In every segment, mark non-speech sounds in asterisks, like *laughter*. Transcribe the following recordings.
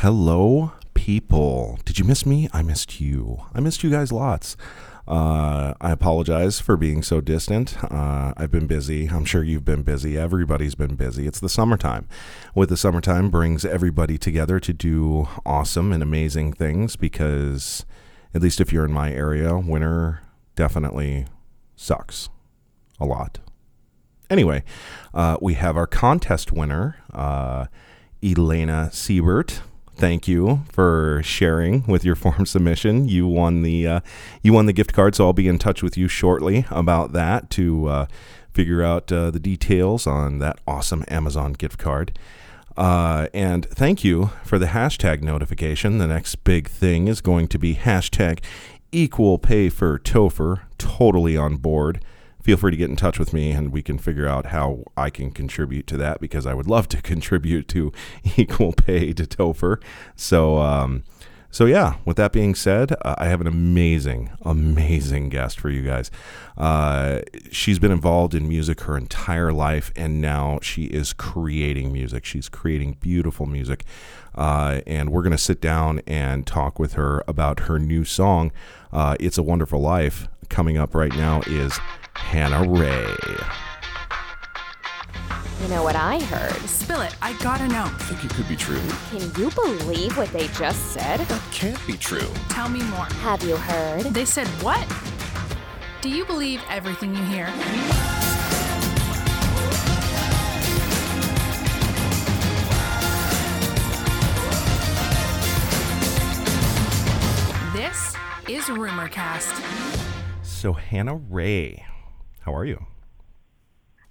Hello, people. Did you miss me? I missed you. I missed you guys lots. Uh, I apologize for being so distant. Uh, I've been busy. I'm sure you've been busy. Everybody's been busy. It's the summertime. With the summertime brings everybody together to do awesome and amazing things because, at least if you're in my area, winter definitely sucks a lot. Anyway, uh, we have our contest winner, uh, Elena Siebert. Thank you for sharing with your *laughs* form submission. You won the uh, you won the gift card, so I'll be in touch with you shortly about that to uh, figure out uh, the details on that awesome Amazon gift card. Uh, and thank you for the hashtag notification. The next big thing is going to be hashtag equal pay for Topher. Totally on board feel free to get in touch with me and we can figure out how I can contribute to that because I would love to *laughs* contribute to *laughs* equal pay to Topher. So, um, so yeah, with that being said, uh, I have an amazing, amazing guest for you guys. Uh, she's been involved in music her entire life, and now she is creating music. She's creating beautiful music. Uh, and we're going to sit down and talk with her about her new song, uh, It's a Wonderful Life. Coming up right now is Hannah Raye. You know what I heard? Spill it. I gotta know. I think it could be true. Can you believe what they just said? That can't be true. Tell me more. Have you heard? They said what? Do you believe everything you hear? This is Rumorcast. So, Hannah Raye, how are you?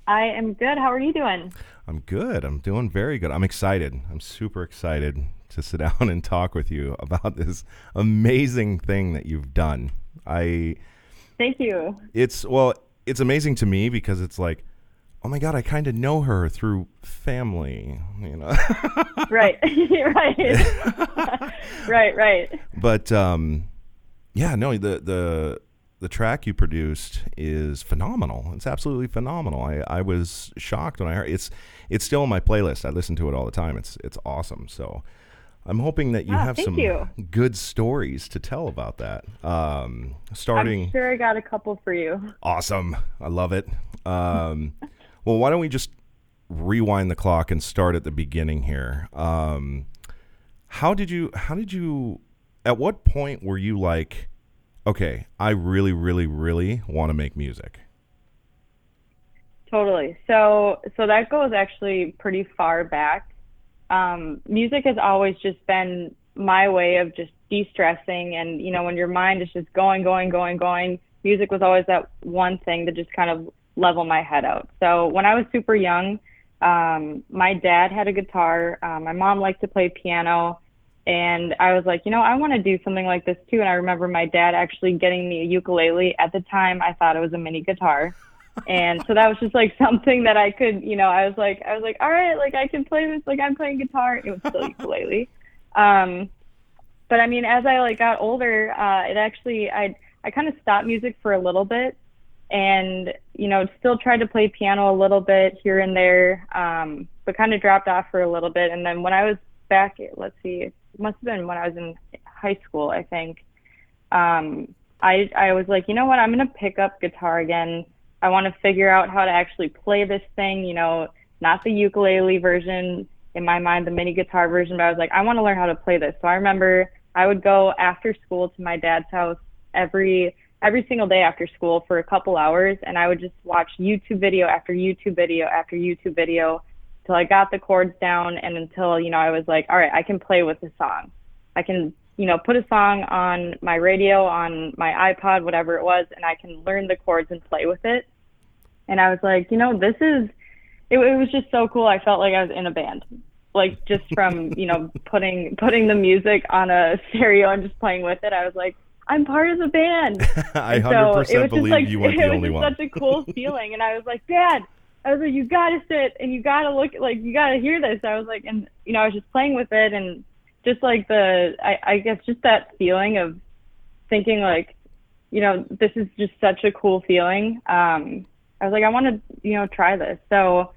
I am good. How are you doing? I'm good. I'm doing very good. I'm excited. I'm super excited to sit *laughs* down and talk with you about this amazing thing that you've done. I Thank you. it's well, it's amazing to me because it's like, oh my god, I kind of know her through family, you know. *laughs* Right. *laughs* right. right, right. but um yeah, no, the the the track you produced is phenomenal. It's absolutely phenomenal. I, I was shocked when I heard it's it's still on my playlist. I listen to it all the time. It's it's awesome. So I'm hoping that you Ah, have some you. good stories to tell about that. Um, starting I'm sure I got a couple for you. awesome. I love it. Um, *laughs* well, why don't we just rewind the clock and start at the beginning here? Um, how did you? How did you? At what point were you like, okay, I really, really, really want to make music? Totally. So so that goes actually pretty far back. Um, music has always just been my way of just de-stressing and you know when your mind is just going going going going music was always that one thing to just kind of level my head out so when i was super young um, my dad had a guitar um, my mom liked to play piano and i was like you know i want to do something like this too and i remember my dad actually getting me a ukulele at the time i thought it was a mini guitar *laughs* and so that was just like something that I could, you know, I was like, I was like, all right, like I can play this, like I'm playing guitar. It was still ukulele. *laughs* Um, but I mean, as I like got older, uh, it actually, I, I kind of stopped music for a little bit and, you know, still tried to play piano a little bit here and there. Um, but kind of dropped off for a little bit. And then when I was back, let's see, must have been when I was in high school, I think. Um, I, I was like, you know what, I'm to pick up guitar again. I want to figure out how to actually play this thing, you know, not the ukulele version, in my mind, the mini guitar version, but I was like, I want to learn how to play this. So I remember I would go after school to my dad's house every every single day after school for a couple hours and I would just watch YouTube video after YouTube video after YouTube video till I got the chords down and until, you know, I was like, all right, I can play with the song. I can, you know, put a song on my radio, on my iPod, whatever it was, and I can learn the chords and play with it. And I was like, you know, this is, it, it was just so cool. I felt like I was in a band, like just from, *laughs* you know, putting, putting the music on a *laughs* stereo and just playing with it. I was like, I'm part of the band. *laughs* I hundred so it percent was believe like, you weren't it the was only one. such a cool feeling. And I was like, Dad, I was like, you gotta sit and you gotta look, like, you gotta hear this. I was like, and you know, I was just playing with it and just like the, I, I guess just that feeling of thinking like, you know, this is just such a cool feeling. Um, I was like, I want to, you know, try this. So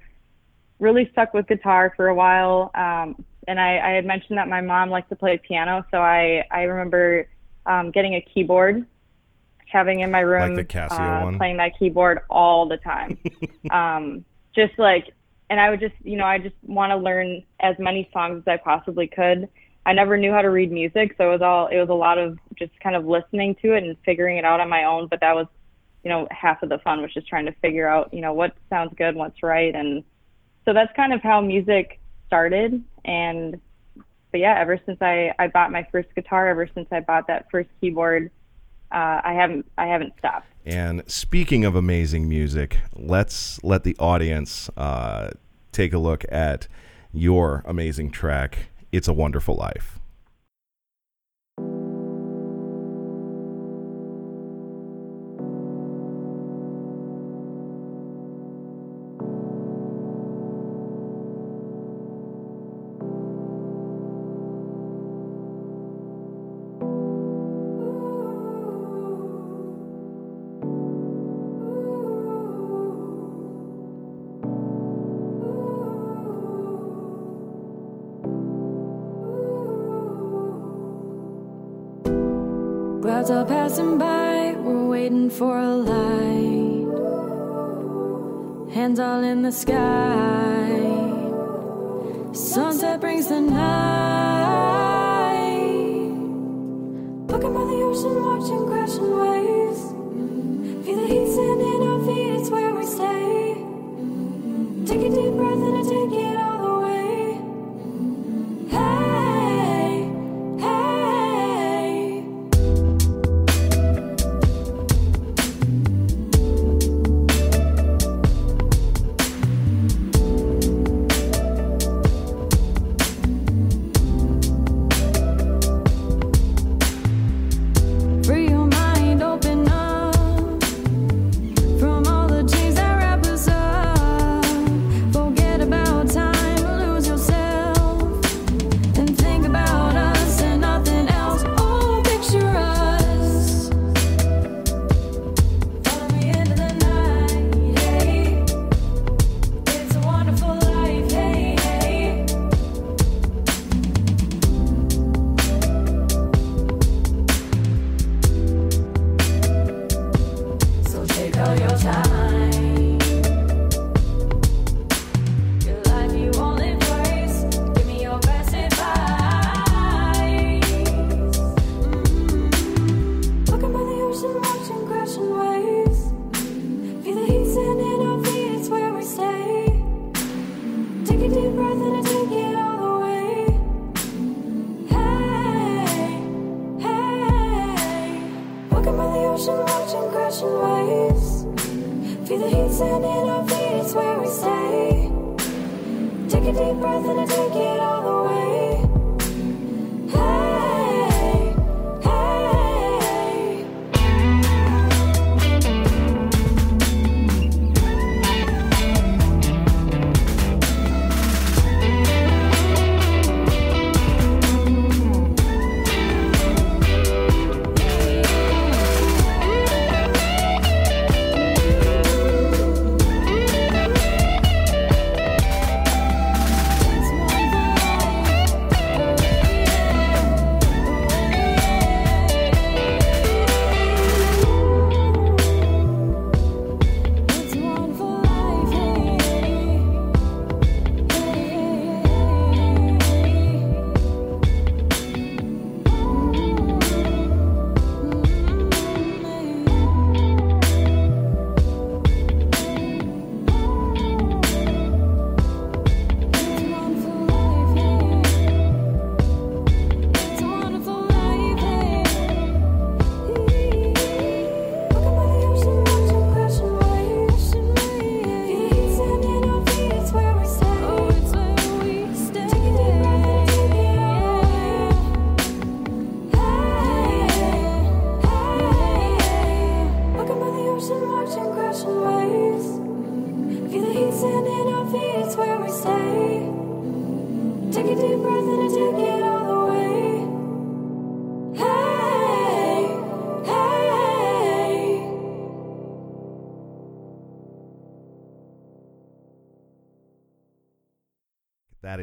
really stuck with guitar for a while. Um, and I, I had mentioned that my mom liked to play piano, so I I remember um, getting a keyboard, having in my room, the Casio uh, one? playing that keyboard all the time. *laughs* um, just like, and I would just, you know, I just want to learn as many songs as I possibly could. I never knew how to read music, so it was all, it was a lot of just kind of listening to it and figuring it out on my own. But that was, you know, half of the fun was just trying to figure out, you know, what sounds good, what's right, and so that's kind of how music started. And but yeah, ever since I I bought my first guitar, ever since I bought that first keyboard, uh, I haven't I haven't stopped. And speaking of amazing music, let's let the audience uh, take a look at your amazing track, It's a Wonderful Life.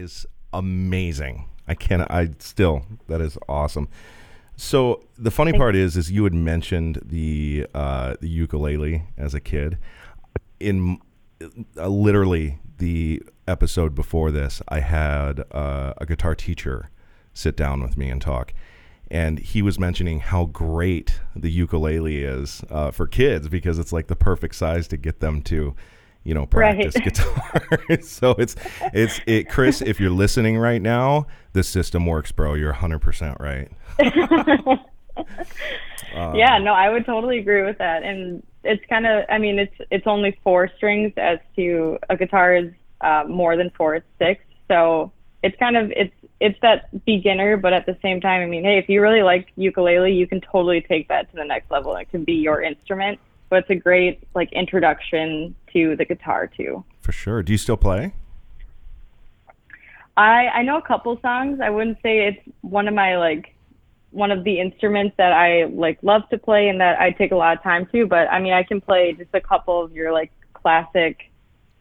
Is amazing. I can't. I still that is awesome. So the funny part is, is you had mentioned the uh, the ukulele as a kid. In uh, literally the episode before this, I had uh, a guitar teacher sit down with me and talk, and he was mentioning how great the ukulele is uh, for kids because it's like the perfect size to get them to you know practice Right. *laughs* guitar *laughs* so it's it's it chris if you're listening right now the system works bro you're 100% right *laughs* yeah, no, I would totally agree with that. And it's kind of, I mean, it's it's only four strings as to a guitar is uh, more than four, it's six. So it's kind of it's it's that beginner, but at the same time, I mean, hey, if you really like ukulele, you can totally take that to the next level. It can be your instrument, but it's a great like introduction to the guitar too. for sure do you still play I I know a couple songs. I wouldn't say it's one of my like one of the instruments that I like love to play and that I take a lot of time to, but I mean I can play just a couple of your like classic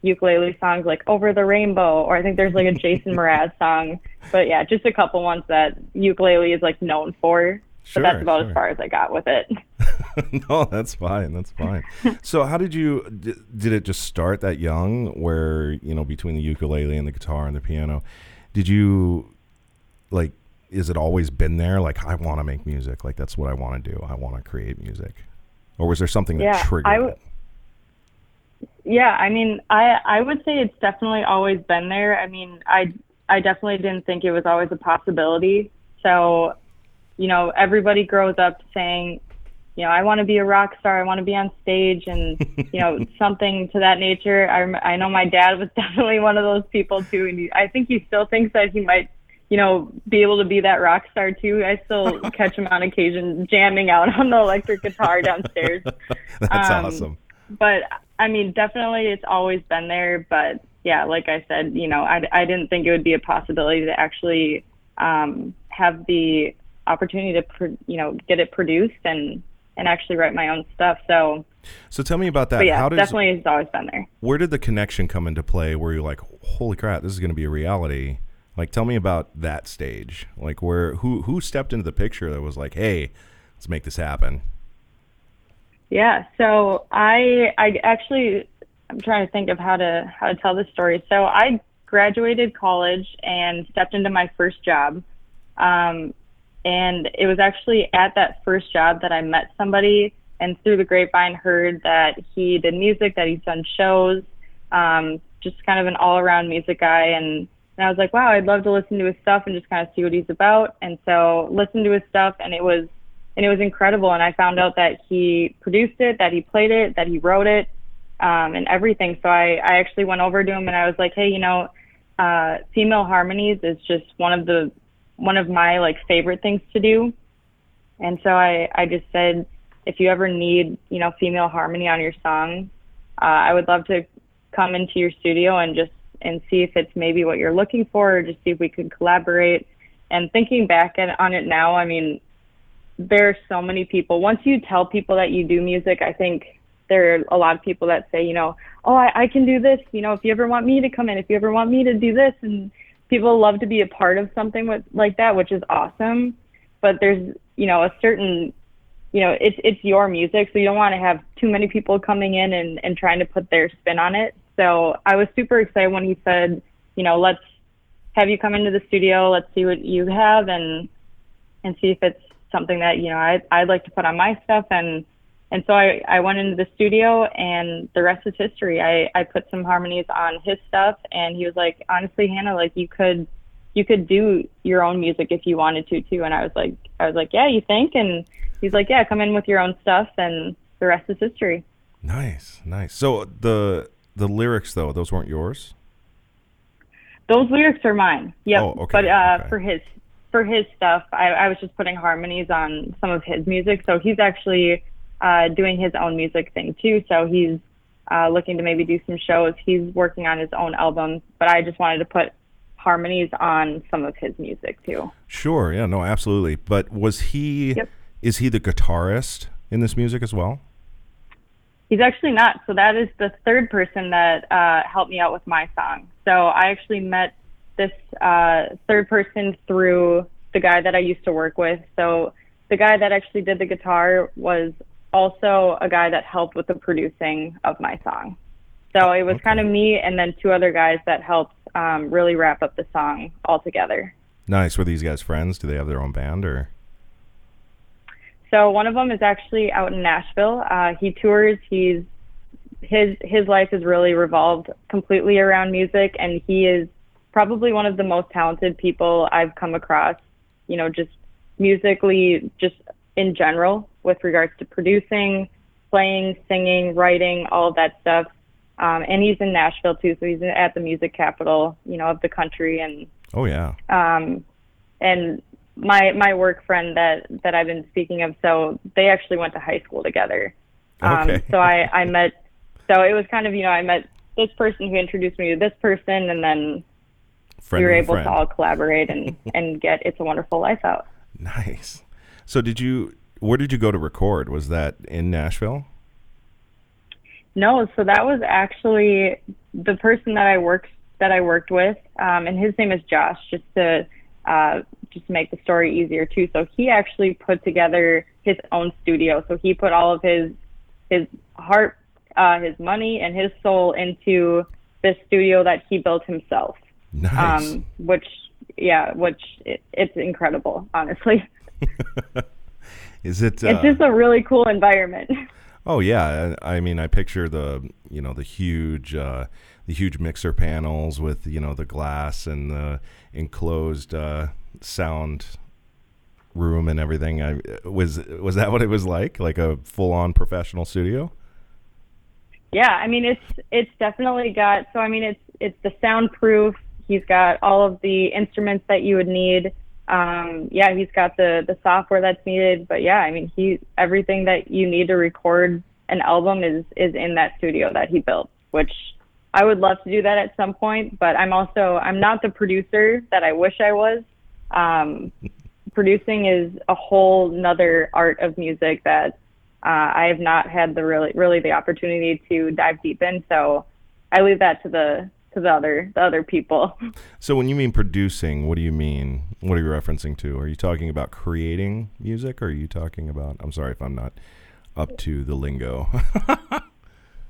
ukulele songs like Over the Rainbow or I think there's like a Jason *laughs* Mraz song. But yeah, just a couple ones that ukulele is like known for. Sure, but that's about sure. as far as I got with it. *laughs* *laughs* no, that's fine. That's fine. so, how did you d- did it just start that young, where you know between the ukulele and the guitar and the piano? Did you like? Is it always been there? Like, I want to make music. Like, that's what I want to do. I want to create music. Or was there something that Yeah, triggered I w- it? Yeah, I mean, I I would say it's definitely always been there. I mean, I I definitely didn't think it was always a possibility. So, you know, everybody grows up saying, you know, I want to be a rock star. I want to be on stage, and *laughs* you know, something to that nature. I I know my dad was *laughs* definitely one of those people too, and he, I think he still thinks that he might. You know, be able to be that rock star too. I still *laughs* catch him on occasion jamming out on the electric guitar downstairs That's um, awesome. but I mean, definitely it's always been there. But yeah, like I said, you know, I, I didn't think it would be a possibility to actually um, have the opportunity to, pro- you know, get it produced and and actually write my own stuff. So, So, tell me about that. but yeah, how does definitely it's always been there. where did the connection come into play? Where you're like, holy crap, this is going to be a reality. Like, tell me about that stage. Like, where who who stepped into the picture that was like, hey, let's make this happen. Yeah. So I I actually I'm trying to think of how to how to tell this story. So I graduated college and stepped into my first job. Um, and it was actually at that first job that I met somebody and through the grapevine heard that he did music, that he's done shows, um, just kind of an all around music guy and and I was like, wow, I'd love to listen to his stuff and just kind of see what he's about. And so listened to his stuff and it was and it was incredible. And I found out that he produced it, that he played it, that he wrote it, um, and everything. So I, I actually went over to him and I was like, hey, you know, uh, female harmonies is just one of the one of my like favorite things to do. And so I, I just said, if you ever need, you know, female harmony on your song, uh, I would love to come into your studio and just and see if it's maybe what you're looking for, or just see if we could collaborate. And thinking back at, on it now, I mean, there are so many people. Once you tell people that you do music, I think there are a lot of people that say, you know, oh, I, I can do this. You know, if you ever want me to come in, if you ever want me to do this, and people love to be a part of something with like that, which is awesome. But there's, you know, a certain, you know, it's it's your music, so you don't want to have too many people coming in and and trying to put their spin on it. So I was super excited when he said, you know, let's have you come into the studio, let's see what you have, and and see if it's something that you know I I'd like to put on my stuff and and so I I went into the studio and the rest is history. I I put some harmonies on his stuff and he was like honestly Hannah like you could you could do your own music if you wanted to too and I was like I was like yeah you think and he's like yeah come in with your own stuff and the rest is history. Nice, nice. So the the lyrics though, those weren't yours. Those lyrics are mine. Yep. Oh, okay, But uh, okay. for his for his stuff, I, I was just putting harmonies on some of his music. So he's actually uh, doing his own music thing too. So he's uh, looking to maybe do some shows. He's working on his own album, but I just wanted to put harmonies on some of his music too. Sure, yeah, no, absolutely. But was he? Yep. Is he the guitarist in this music as well? He's actually not. So that is the third person that uh, helped me out with my song. So I actually met this uh, third person through the guy that I used to work with. So the guy that actually did the guitar was also a guy that helped with the producing of my song. So it was kind of me and then two other guys that helped um, really wrap up the song all together. Nice. Were these guys friends? Do they have their own band or? So one of them is actually out in Nashville. Uh, he tours. He's his his life is really revolved completely around music, and he is probably one of the most talented people I've come across. You know, just musically, just in general, with regards to producing, playing, singing, writing, all of that stuff. Um, and he's in Nashville too, so he's at the music capital, you know, of the country, and Oh yeah. um, and my my work friend that that I've been speaking of, so they actually went to high school together. Um, Okay. *laughs* so I I met, so it was kind of you know I met this person who introduced me to this person, and then Friend we were able friend. to all collaborate and *laughs* and get "It's a Wonderful Life" out. Nice. So did you? Where did you go to record? Was that in Nashville? No, so that was actually the person that I worked that I worked with, um, and his name is Josh. Just to uh, just make the story easier too. So he actually put together his own studio. So he put all of his his heart, uh, his money, and his soul into this studio that he built himself. Nice. Um, which yeah, which it, it's incredible, honestly. *laughs* Is it? It's uh, just a really cool environment. *laughs* Oh yeah, I I mean, I picture the you know the huge uh, the huge mixer panels with you know the glass and the enclosed uh, sound room and everything. I was was that what it was like, like a full on professional studio? Yeah, I mean it's it's definitely got so I mean it's it's the soundproof. He's got all of the instruments that you would need. Um, yeah, he's got the the software that's needed. But yeah, I mean he everything that you need to record an album is is in that studio that he built. Which I would love to do that at some point, but I'm also I'm not the producer that I wish I was. Um, producing is a whole nother art of music that uh, I have not had the really really the opportunity to dive deep in. So I leave that to the to the other the other people. *laughs* So when you mean producing, what do you mean? What are you referencing to? Are you talking about creating music, or are you talking about? I'm sorry if I'm not up to the lingo. *laughs*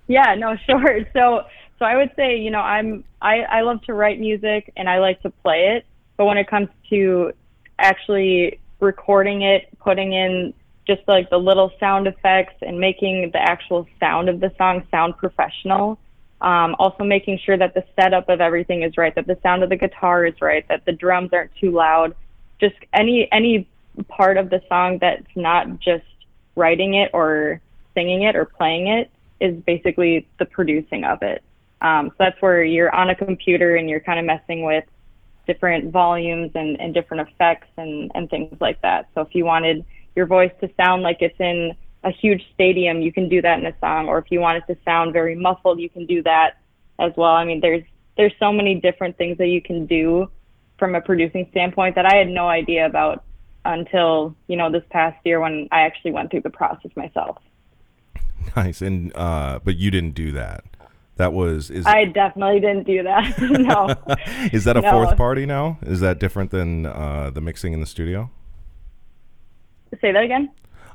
Yeah, no, sure. So, so I would say, you know, I'm I I love to write music and I like to play it, but when it comes to actually recording it, putting in just like the little sound effects and making the actual sound of the song sound professional, um, also making sure that the setup of everything is right, that the sound of the guitar is right, that the drums aren't too loud, just any any part of the song that's not just writing it or singing it or playing it is basically the producing of it. Um, so that's where you're on a computer and you're kind of messing with different volumes and, and different effects and, and things like that. So if you wanted your voice to sound like it's in a huge stadium, you can do that in a song. Or if you want it to sound very muffled, you can do that as well. I mean, there's there's so many different things that you can do from a producing standpoint that I had no idea about until you know this past year when I actually went through the process myself. nice, and uh, but you didn't do that. That was is I definitely didn't do that. *laughs* no. *laughs* is that a No. fourth party now? Is that different than uh, the mixing in the studio? Say that again.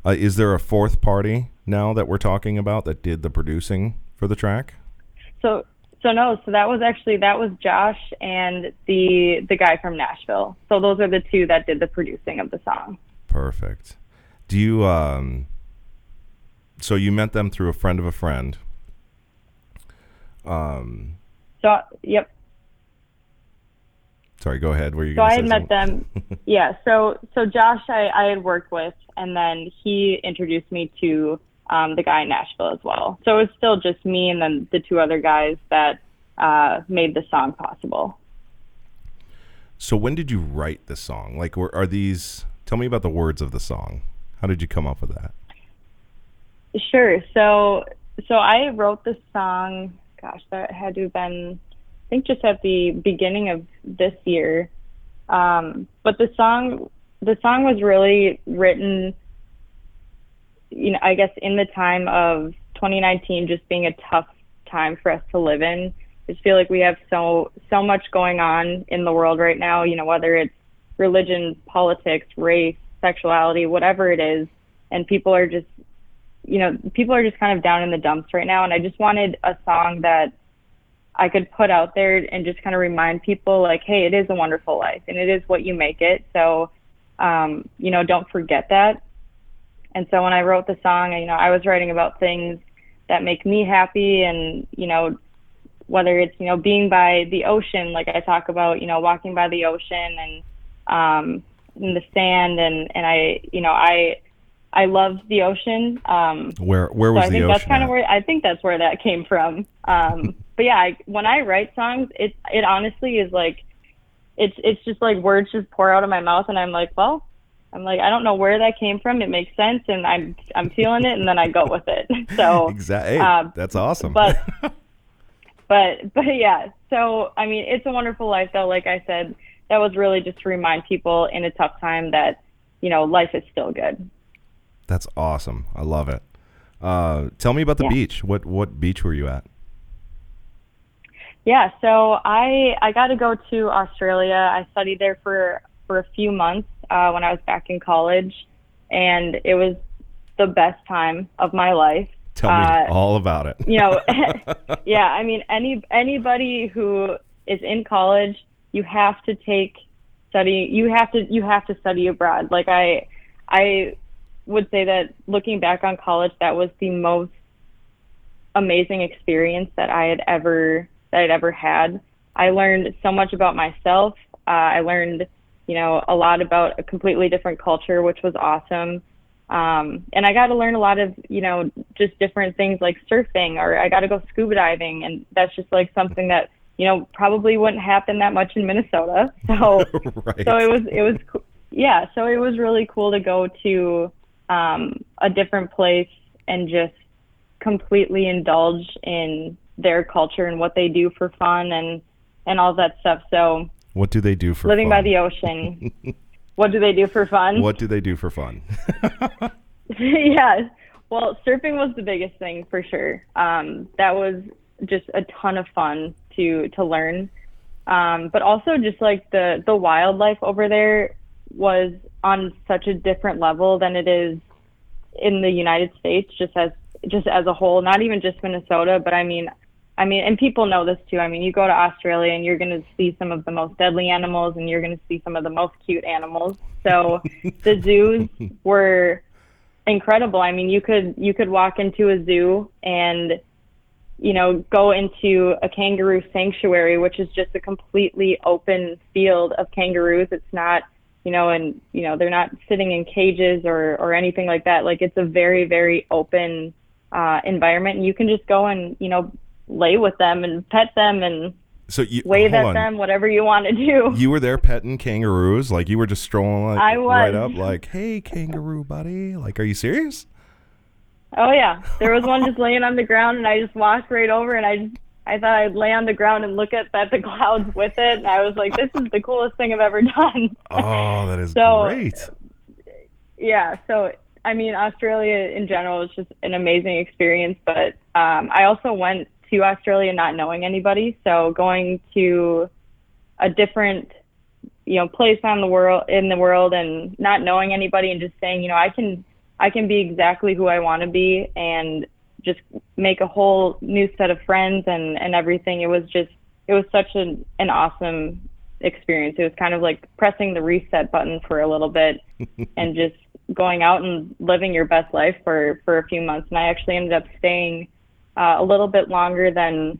Uh, is there a fourth party now that we're talking about that did the producing for the track? So so no, so that was actually that was Josh and the the guy from Nashville. So those are the two that did the producing of the song. Perfect. Do you um so you met them through a friend of a friend. Um So yep. Sorry, go ahead. Were you So I had met something? them. Yeah. So so Josh I, I had worked with and then he introduced me to um, the guy in Nashville as well. So it was still just me and then the two other guys that uh, made the song possible. So when did you write the song? Like were, are these tell me about the words of the song. How did you come up with that? Sure. So so I wrote the song. Gosh, that had to have been, think, just at the beginning of this year. Um, but the song, the song was really written. You know, I guess in the time of 2019, just being a tough time for us to live in. just feel like we have so so much going on in the world right now. You know, whether it's religion, politics, race, sexuality, whatever it is, and people are just, you know, people are just kind of down in the dumps right now. And I just wanted a song that I could put out there and just kind of remind people, like, hey, it is a wonderful life, and it is what you make it. So, um, you know, don't forget that. And so when I wrote the song, you know, I was writing about things that make me happy and, you know, whether it's, you know, being by the ocean, like I talk about, you know, walking by the ocean and um in the sand and, and I, you know, I I love the ocean. Um Where where so was I the think ocean? that's kind at? of where I think that's where that came from. Um, but yeah, I, when I write songs, it it honestly is like, it's it's just like words just pour out of my mouth, and I'm like, well, I'm like, I don't know where that came from. It makes sense, and I'm I'm feeling it, and then I go with it. *laughs* So *laughs* Exactly. um, that's awesome. but *laughs* but but yeah so i mean it's a wonderful life though like i said that was really just to remind people in a tough time that you know life is still good that's awesome. I love it. Uh, tell me about the Yeah. beach. What what beach were you at? Yeah so i i got to go to australia. I studied there for for a few months uh, when i was back in college and it was the best time of my life. Tell me Uh, all about it. you know *laughs* *laughs* yeah i mean any anybody who is in college you have to take study you have to you have to study abroad. Like i i would say that looking back on college that was the most amazing experience that i had ever that i'd ever had i learned so much about myself uh, i learned you know a lot about a completely different culture which was awesome um, and I got to learn a lot of, you know, just different things like surfing, or I got to go scuba diving, and that's just like something that, you know, probably wouldn't happen that much in Minnesota. *laughs* So, *laughs* right. so it was, it was, yeah. So it was really cool to go to um, a different place and just completely indulge in their culture and what they do for fun and and all that stuff. So what do they do for living by the ocean. *laughs* what do they do for fun? What do they do for fun? *laughs* *laughs* yeah. Well, surfing was the biggest thing for sure. Um, that was just a ton of fun to to learn. Um, but also just like the the wildlife over there was on such a different level than it is in the United States, just as just as a whole. Not even just Minnesota, but I mean, I mean, and people know this too. I mean, you go to Australia and you're going to see some of the most deadly animals, and you're going to see some of the most cute animals. So *laughs* the zoos were incredible. I mean, you could you could walk into a zoo and you know go into a kangaroo sanctuary, which is just a completely open field of kangaroos. It's not you know, and you know they're not sitting in cages or or anything like that. Like it's a very very open uh, environment, and you can just go and you know lay with them and pet them and So you wave at on. them, whatever you want to do. You were there petting kangaroos, like you were just strolling like, I was. right up, like, "Hey, kangaroo buddy!" Like, are you serious? Oh yeah, there was one just laying on the ground, and I just walked right over, and I just I thought I'd lay on the ground and look at, at the clouds with it, and I was like, this is the coolest thing I've ever *laughs* done. Oh, that is So- great. yeah, so I mean, Australia in general is just an amazing experience, but um, I also went to Australia not knowing anybody, so going to a different you know place on the world in the world and not knowing anybody and just saying you know I can I can be exactly who I want to be and just make a whole new set of friends and and everything. It was just it was such an an awesome experience. It was kind of like pressing the reset button for a little bit *laughs* and just going out and living your best life for for a few months. And I actually ended up staying uh, a little bit longer than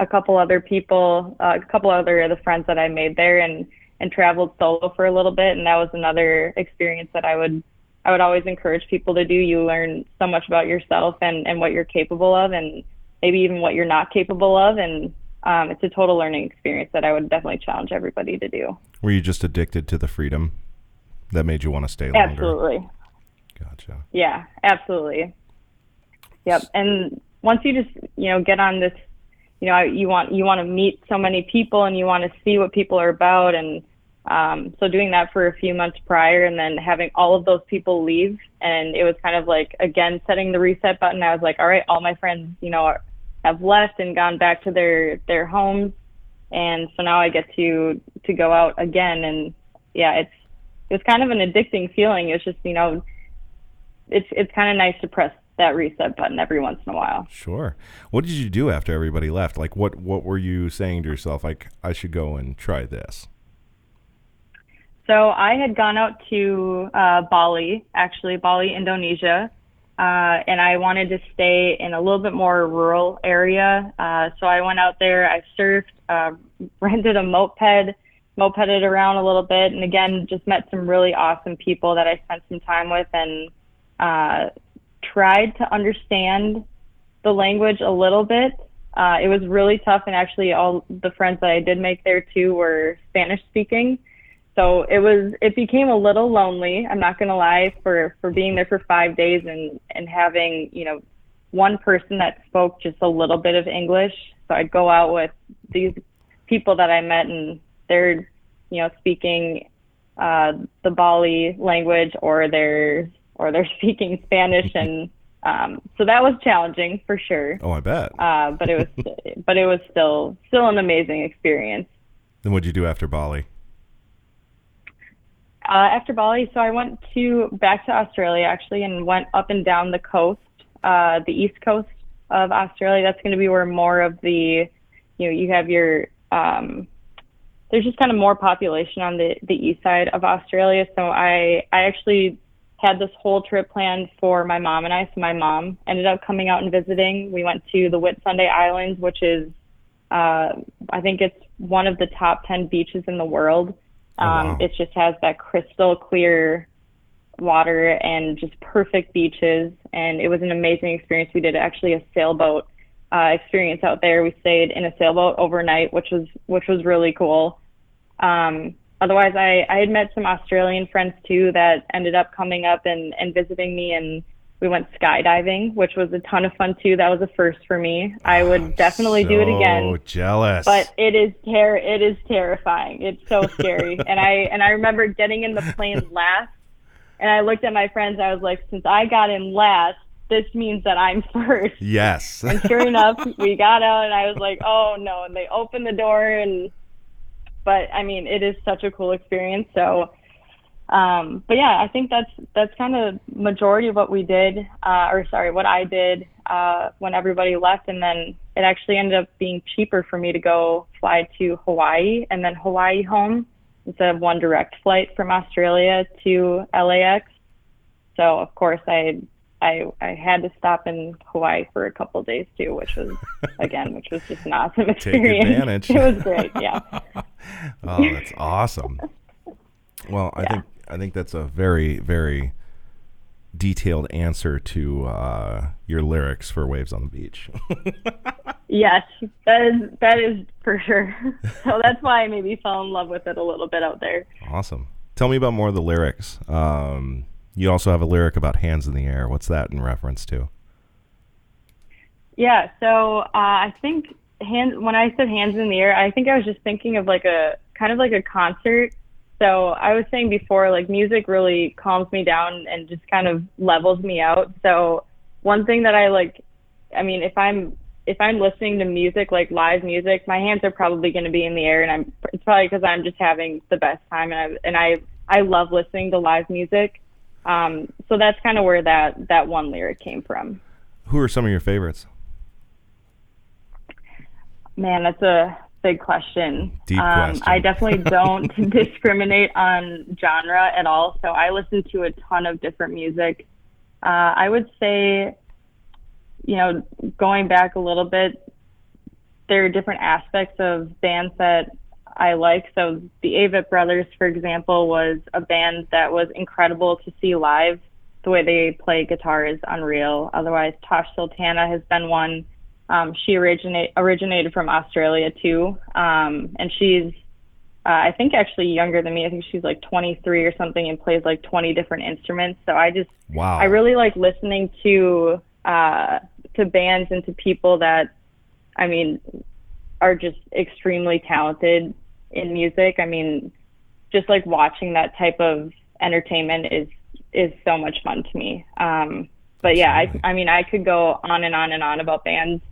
a couple other people, uh, a couple other of the friends that I made there, and and traveled solo for a little bit, and that was another experience that I would I would always encourage people to do. You learn so much about yourself and and what you're capable of, and maybe even what you're not capable of, and um, it's a total learning experience that I would definitely challenge everybody to do. Were you just addicted to the freedom that made you want to stay longer? Absolutely. Gotcha. Yeah, absolutely. Yep. And once you just, you know, get on this, you know, you want you want to meet so many people and you want to see what people are about and um, so doing that for a few months prior and then having all of those people leave and it was kind of like again setting the reset button. I was like, all right, all my friends, you know, are, have left and gone back to their their homes, and so now I get to to go out again. And yeah, it's it's kind of an addicting feeling. It's just you know, it's it's kind of nice to press that reset button every once in a while. Sure. What did you do after everybody left? Like, what what were you saying to yourself? Like, I should go and try this. So I had gone out to uh, Bali, actually Bali, Indonesia, uh, and I wanted to stay in a little bit more rural area. Uh, so I went out there, I surfed, uh, *laughs* rented a moped, mopeded around a little bit, and again just met some really awesome people that I spent some time with, and uh, tried to understand the language a little bit. Uh, it was really tough, and actually all the friends that I did make there too were Spanish speaking so it was it became a little lonely i'm not to lie for for being there for five days and and having you know one person that spoke just a little bit of english so i'd go out with these people that i met and they're you know speaking uh the bali language or they're or they're *laughs* speaking spanish *laughs* and um so that was challenging for sure Oh, I bet. uh but it was *laughs* but it was still still an amazing experience then what'd you do after Bali? Uh, after Bali, so I went to back to Australia actually, and went up and down the coast, uh, the east coast of Australia. That's going to be where more of the, you know, you have your, um, there's just kind of more population on the the east side of Australia. So I I actually had this whole trip planned for my mom and I. So my mom ended up coming out and visiting. We went to the Whitsunday Islands, which is, uh, I think it's one of the top ten beaches in the world. Oh, Um, wow. It just has that crystal clear water and just perfect beaches. And it was an amazing experience. We did actually a sailboat uh, experience out there. We stayed in a sailboat overnight, which was which was really cool. Um, otherwise, I, I had met some Australian friends too that ended up coming up and, and visiting me, and we went skydiving, which was a ton of fun too. That was a first for me. I would oh, definitely do it again So jealous. but it is ter- it is terrifying. It's so scary. *laughs* and I and I remember getting in the plane last and I looked at my friends, I was like, since I got in last, this means that I'm first. yes. And sure enough, *laughs* we got out and I was like, Oh no, and they opened the door and but I mean it is such a cool experience. So um, but yeah, I think that's that's kind of majority of what we did, uh, or sorry, what I did uh, when everybody left, and then it actually ended up being cheaper for me to go fly to Hawaii and then Hawaii home instead of one direct flight from Australia to LAX. So of course I I I had to stop in Hawaii for a couple of days too, which was *laughs* again, which was just an awesome experience. Take advantage. *laughs* it was great, yeah. *laughs* oh, that's awesome. Well, I Yeah. think I think that's a very very detailed answer to uh, your lyrics for "Waves on the Beach." Yes, that is that is for sure. So that's why I maybe fell in love with it a little bit out there. awesome. Tell me about more of the lyrics. Um, you also have a lyric about hands in the air. What's that in reference to? Yeah, so uh, I think hands. When I said hands in the air, I think I was just thinking of like a kind of like a concert. So I was saying before, like music really calms me down and just kind of levels me out. So one thing that I like, I mean, if I'm if I'm listening to music like live music, my hands are probably going to be in the air, and I'm it's probably because I'm just having the best time, and I and I I love listening to live music. Um, so that's kind of where that that one lyric came from. Who are some of your favorites? Man, that's a big question. Deep um, question. I definitely *laughs* don't *laughs* discriminate on genre at all. So I listen to a ton of different music. Uh, I would say, you know, going back a little bit, there are different aspects of bands that I like. So the Avett Brothers, for example, was a band that was incredible to see live. The way they play guitar is unreal. Otherwise, Tash Sultana has been one. Um, she originate originated from Australia too, um, and she's uh, I think actually younger than me. I think she's like 23 or something, and plays like 20 different instruments. So I just Wow. I really like listening to uh, to bands and to people that I mean are just extremely talented in music. I mean, just like watching that type of entertainment is is so much fun to me. Um, but yeah, I, I mean, I could go on and on and on about bands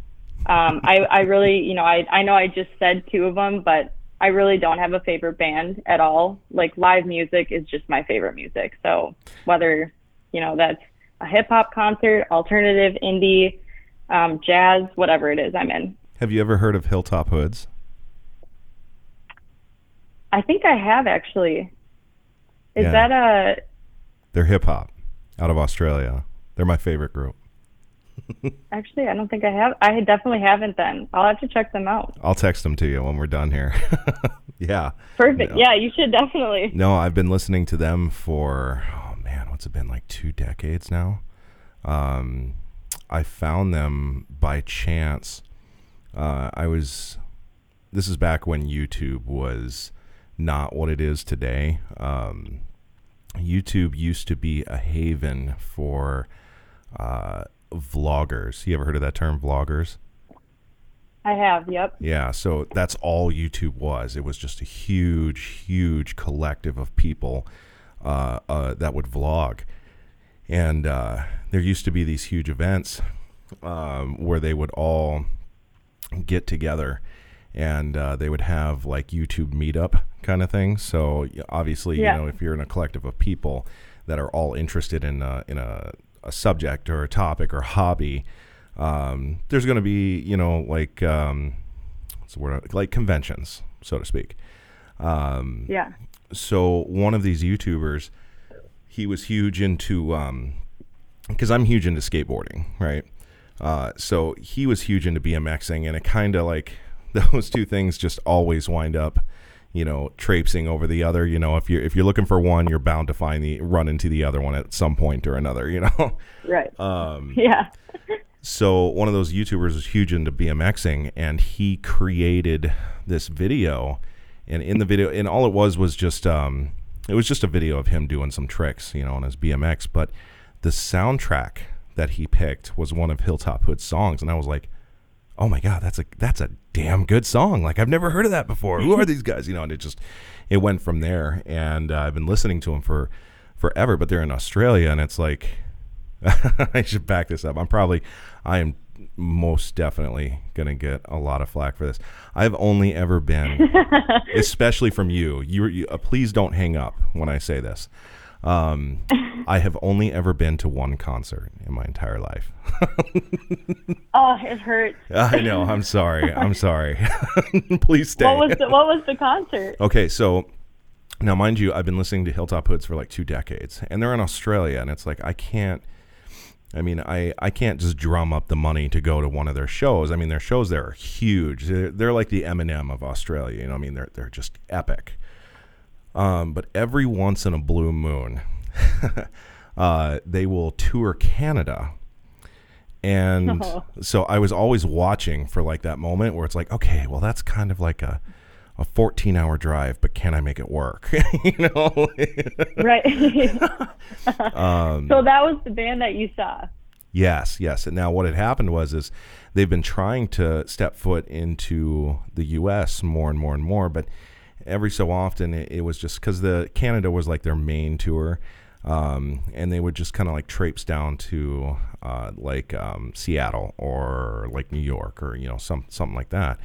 Um, I, I really, you know, I, I know I just said two of them, but I really don't have a favorite band at all. Like live music is just my favorite music. So whether, you know, that's a hip hop concert, alternative, indie, um, jazz, whatever it is, I'm in. Have you ever heard of Hilltop Hoods? I think I have actually. Is Yeah. that a? They're hip hop out of Australia. They're my favorite group. *laughs* Actually, I don't think I have. I definitely haven't. Then I'll have to check them out. I'll text them to you when we're done here. *laughs* yeah. Perfect. No. Yeah, you should definitely. No, I've been listening to them for oh man, what's it been like two decades now? Um, I found them by chance. Uh, I was. This is back when YouTube was not what it is today. Um, YouTube used to be a haven for uh, vloggers. You ever heard of that term, vloggers? I have. Yep. Yeah, so that's all YouTube was. It was just a huge, huge collective of people uh, uh, that would vlog. And uh, there used to be these huge events um, where they would all get together and uh, they would have like YouTube meetup kind of thing. So obviously, Yeah. you know, if you're in a collective of people that are all interested in a, in a, a subject or a topic or hobby, um, there's going to be, you know, like um, what's the word? Like conventions, so to speak. Um, Yeah. so one of these YouTubers, he was huge into, because I'm huge into skateboarding, right? Uh, so he was huge into BMXing, and it kind of like *laughs* those two things just always wind up, you know, traipsing over the other. You know, if you're if you're looking for one, you're bound to find the run into the other one at some point or another. You know. *laughs* Right. Um, *laughs* yeah. so one of those YouTubers was huge into BMXing, and he created this video, and in the video, and all it was was just, um, it was just a video of him doing some tricks, you know, on his BMX. But the soundtrack that he picked was one of Hilltop Hood's songs, and I was like, oh my god, that's a that's a damn good song. Like I've never heard of that before. Who are these guys? You know, and it just it went from there, and uh, I've been listening to them for forever. But they're in Australia, and it's like. *laughs* I should back this up. I'm probably, I am most definitely going to get a lot of flack for this. I've only ever been, *laughs* especially from you, you, you uh, please don't hang up when I say this. Um, *laughs* I have only ever been to one concert in my entire life. *laughs* Oh, it hurts. I know. I'm sorry. I'm sorry. *laughs* please stay. What was the What was the concert? Okay, so now, mind you, I've been listening to Hilltop Hoods for like two decades, and they're in Australia, and it's like I can't. I mean, I, I can't just drum up the money to go to one of their shows. I mean, their shows there are huge. They're, they're like the Eminem of Australia. You know, what I mean, they're they're just epic. Um, but every once in a blue moon, *laughs* uh, they will tour Canada. And Oh. *laughs* so I was always watching for like that moment where it's like, okay, well, that's kind of like a, a 14 hour drive, but can I make it work? *laughs* you know? Right. um, so that was the band that you saw. Yes, yes. And now what had happened was is they've been trying to step foot into the U.S. more and more and more, but every so often it, it was just because the Canada was like their main tour, um, and they would just kind of like traipse down to uh, like um, Seattle or like New York or you know some something like that.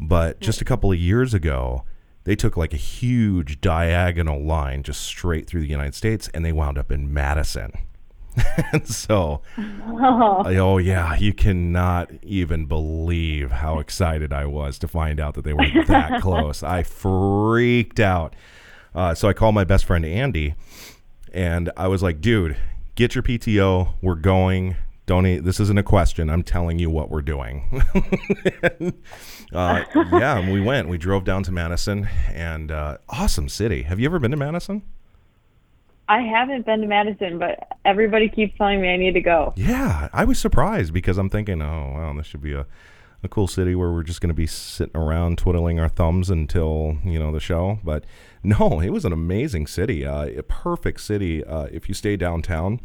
But just a couple of years ago, they took like a huge diagonal line just straight through the United States, and they wound up in Madison. And *laughs* so, I- oh yeah, you cannot even believe how excited I was to find out that they were *laughs* that close. I freaked out. Uh, so I called my best friend Andy, and I was like, "Dude, get your PTO. We're going. Don't. e- This isn't a question. I'm telling you what we're doing." *laughs* uh, yeah, and we went. We drove down to Madison, and uh, awesome city. Have you ever been to Madison? I haven't been to Madison, but everybody keeps telling me I need to go. Yeah, I was surprised because I'm thinking, oh, wow, this should be a, a cool city where we're just going to be sitting around twiddling our thumbs until you know the show. But *laughs* no, it was an amazing city, uh, a perfect city. Uh, if you stay downtown,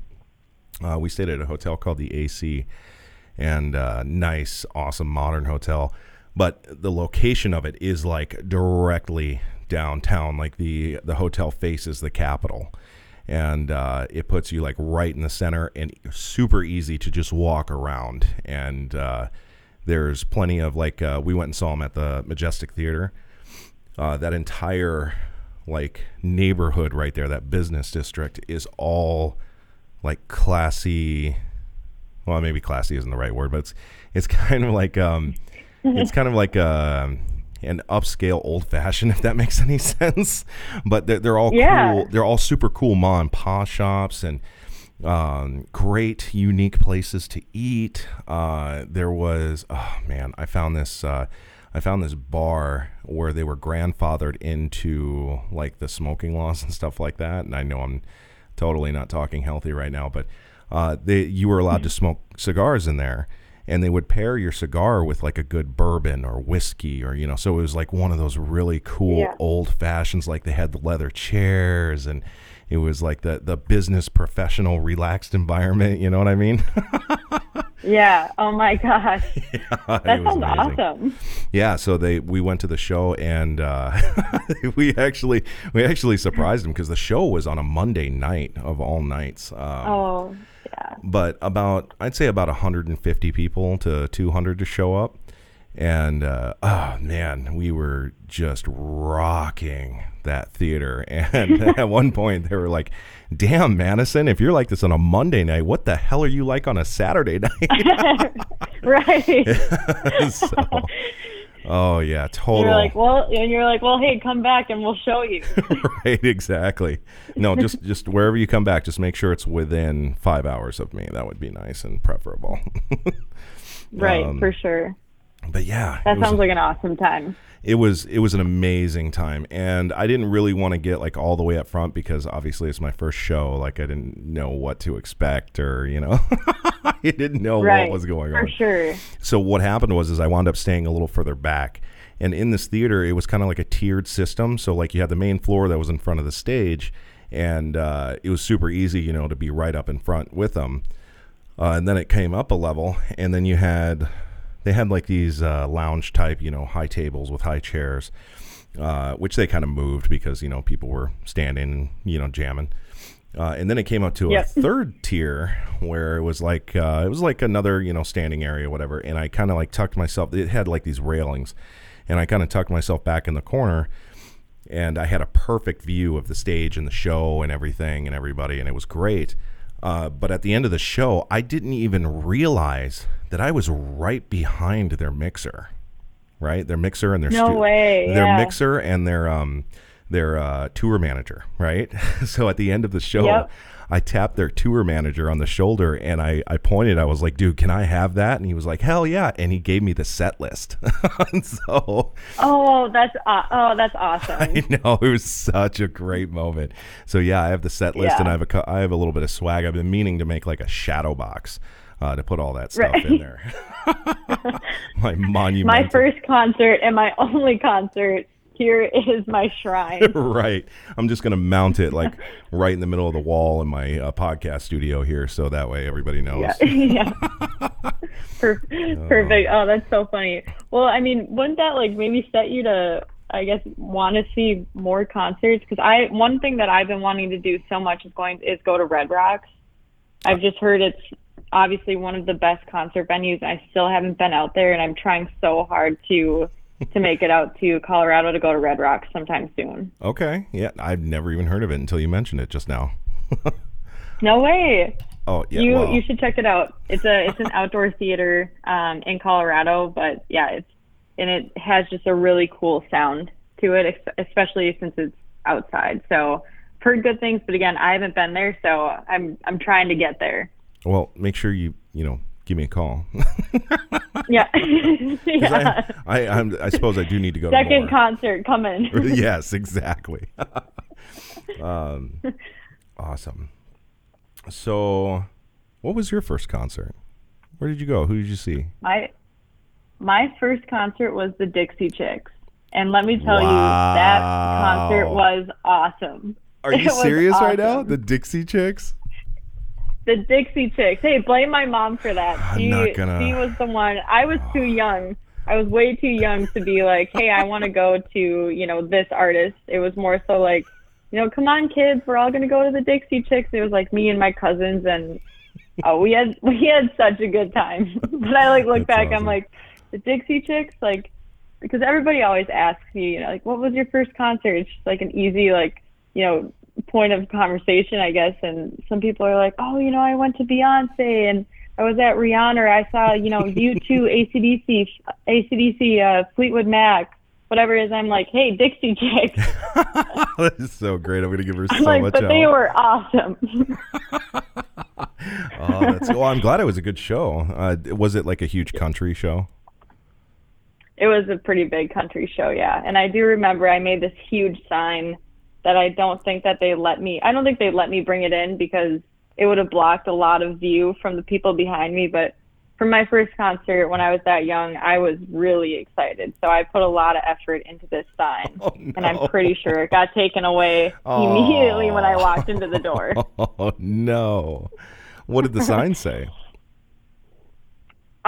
uh, we stayed at a hotel called the AC, and uh, nice, awesome, modern hotel. But the location of it is like directly downtown, like the the hotel faces the Capitol and uh, it puts you like right in the center and super easy to just walk around and uh, There's plenty of like uh, we went and saw them at the Majestic Theater. Uh, that entire like neighborhood right there, that business district, is all like classy. Well, maybe classy isn't the right word, but it's it's *laughs* kind of like um, it's kind of like uh, an upscale old fashioned, *laughs* if that makes any sense. But they're, they're all Yeah. cool. They're all super cool mom and pa shops and um, great, unique places to eat. Uh, there was, oh man, I found this. Uh, I found this bar where they were grandfathered into like the smoking laws *laughs* and stuff like that. And I know I'm totally not talking healthy right now, but uh, they you were allowed to smoke cigars in there, and they would pair your cigar with like a good bourbon or whiskey or you know. So it was like one of those really cool Yeah. old fashions. Like they had the leather chairs and. It was like the, the business professional relaxed environment. You know what I mean? *laughs* Yeah. Oh my gosh. *laughs* That sounds amazing. awesome. Yeah, so they we went to the show and uh, *laughs* we actually we actually surprised them because the show was on a Monday night of all nights. Um, Oh, yeah. But about I'd say about 150 people to 200 to show up, and uh, oh man, we were just rocking that theater. *laughs* And *laughs* at one point they were like, "Damn, Madison, if you're like this on a Monday night, what the hell are you like on a Saturday *laughs* night?" right. so, oh yeah, total. You're like, well, and you're like, well, hey, come back and we'll show you. *laughs* right exactly no just *laughs* just wherever you come back just make sure it's within five hours of me that would be nice and preferable *laughs* right, Um, for sure. But yeah That it was, sounds like an awesome time. it was it was an amazing time and i didn't really want to get like all the way up front because obviously it's my first show like i didn't know what to expect or you know *laughs* i didn't know Right. what was going For on For sure. so what happened was is I wound up staying a little further back. And in this theater, it was kind of like a tiered system. So like you had the main floor that was in front of the stage, and uh, it was super easy, you know, to be right up in front with them. Uh, and then it came up a level, and then you had they had like these uh, lounge type, you know, high tables with high chairs, uh, which they kind of moved because you know people were standing, you know, jamming. Uh, and then it came up to Yep. a *laughs* third tier where it was like uh, it was like another you know standing area whatever and i kind of like tucked myself it had like these railings and i kind of tucked myself back in the corner and i had a perfect view of the stage and the show and everything and everybody and it was great uh, but at the end of the show i didn't even realize that i was right behind their mixer right their mixer and their No way, their yeah. mixer and their um their uh, tour manager right *laughs* so at the end of the show Yep. I tapped their tour manager on the shoulder and I, I pointed. I was like, dude, can I have that? And he was like, hell yeah. And he gave me the set list. *laughs* So Oh, that's aw- oh, that's awesome. *laughs* I know it was such a great moment. So yeah, I have the set list and I have a, I have a little bit of swag. I've been meaning to make like a shadow box uh, to put all that stuff Right. in there. *laughs* my monument. my first concert and my only concert. Here is my shrine. *laughs* right. I'm just going to mount it like right in the middle of the wall in my uh, podcast studio here. So that way everybody knows. Yeah. *laughs* yeah. Per- perfect. Oh, that's so funny. Well, I mean, wouldn't that like maybe set you to, I guess, want to see more concerts? Because I one thing that I've been wanting to do so much is going is go to Red Rocks. I've just heard it's obviously one of the best concert venues. I still haven't been out there, and I'm trying so hard to to make it out to Colorado to go to Red Rocks sometime soon. Okay. Yeah. I've never even heard of it until you mentioned it just now. *laughs* No way. Oh, yeah. you well, you should check it out. It's a it's an outdoor theater um, in Colorado, but yeah, it's and it has just a really cool sound to it, especially since it's outside. So I've heard good things, but again, I haven't been there, so I'm I'm trying to get there. Well, make sure you, you know, give me a call. Yeah, *laughs* yeah. I, I, I'm, I suppose I do need to go to Second more. concert coming. *laughs* yes, exactly. *laughs* um, awesome. So, what was your first concert? Where did you go? Who did you see? my my first concert was the Dixie Chicks, and let me tell you, that concert was awesome. Are you was serious right now? The Dixie Chicks? The Dixie Chicks. Hey, blame my mom for that. She gonna- she was the one. I was too young. I was way too young to be like, hey, I want to go to you know this artist. It was more so like, you know, come on, kids, we're all gonna go to the Dixie Chicks. It was like me and my cousins, and oh, we had *laughs* we had such a good time. *laughs* but I like look That's back, awesome. I'm like, the Dixie Chicks, like, because everybody always asks me, you know, like, what was your first concert? It's just like an easy, like, you know, point of conversation, I guess. And some people are like, oh, you know, I went to Beyonce and I was at Rihanna. I saw, you know, U2, ACDC, ACDC, uh, Fleetwood Mac, whatever it is. I'm like, hey, Dixie Chicks. *laughs* that is so great. I'm gonna give her I'm so like, much but they were awesome. *laughs* oh, that's well. I'm glad it was a good show. Uh, was it like a huge country show? it was a pretty big country show, yeah. And I do remember I made this huge sign that I don't think that they let me. I don't think they let me bring it in because it would have blocked a lot of view from the people behind me. But for my first concert when I was that young, I was really excited. So I put a lot of effort into this sign, *laughs* Oh, and I'm pretty sure it got taken away oh. immediately when I walked into the door. *laughs* Oh no! What did the sign say? *laughs*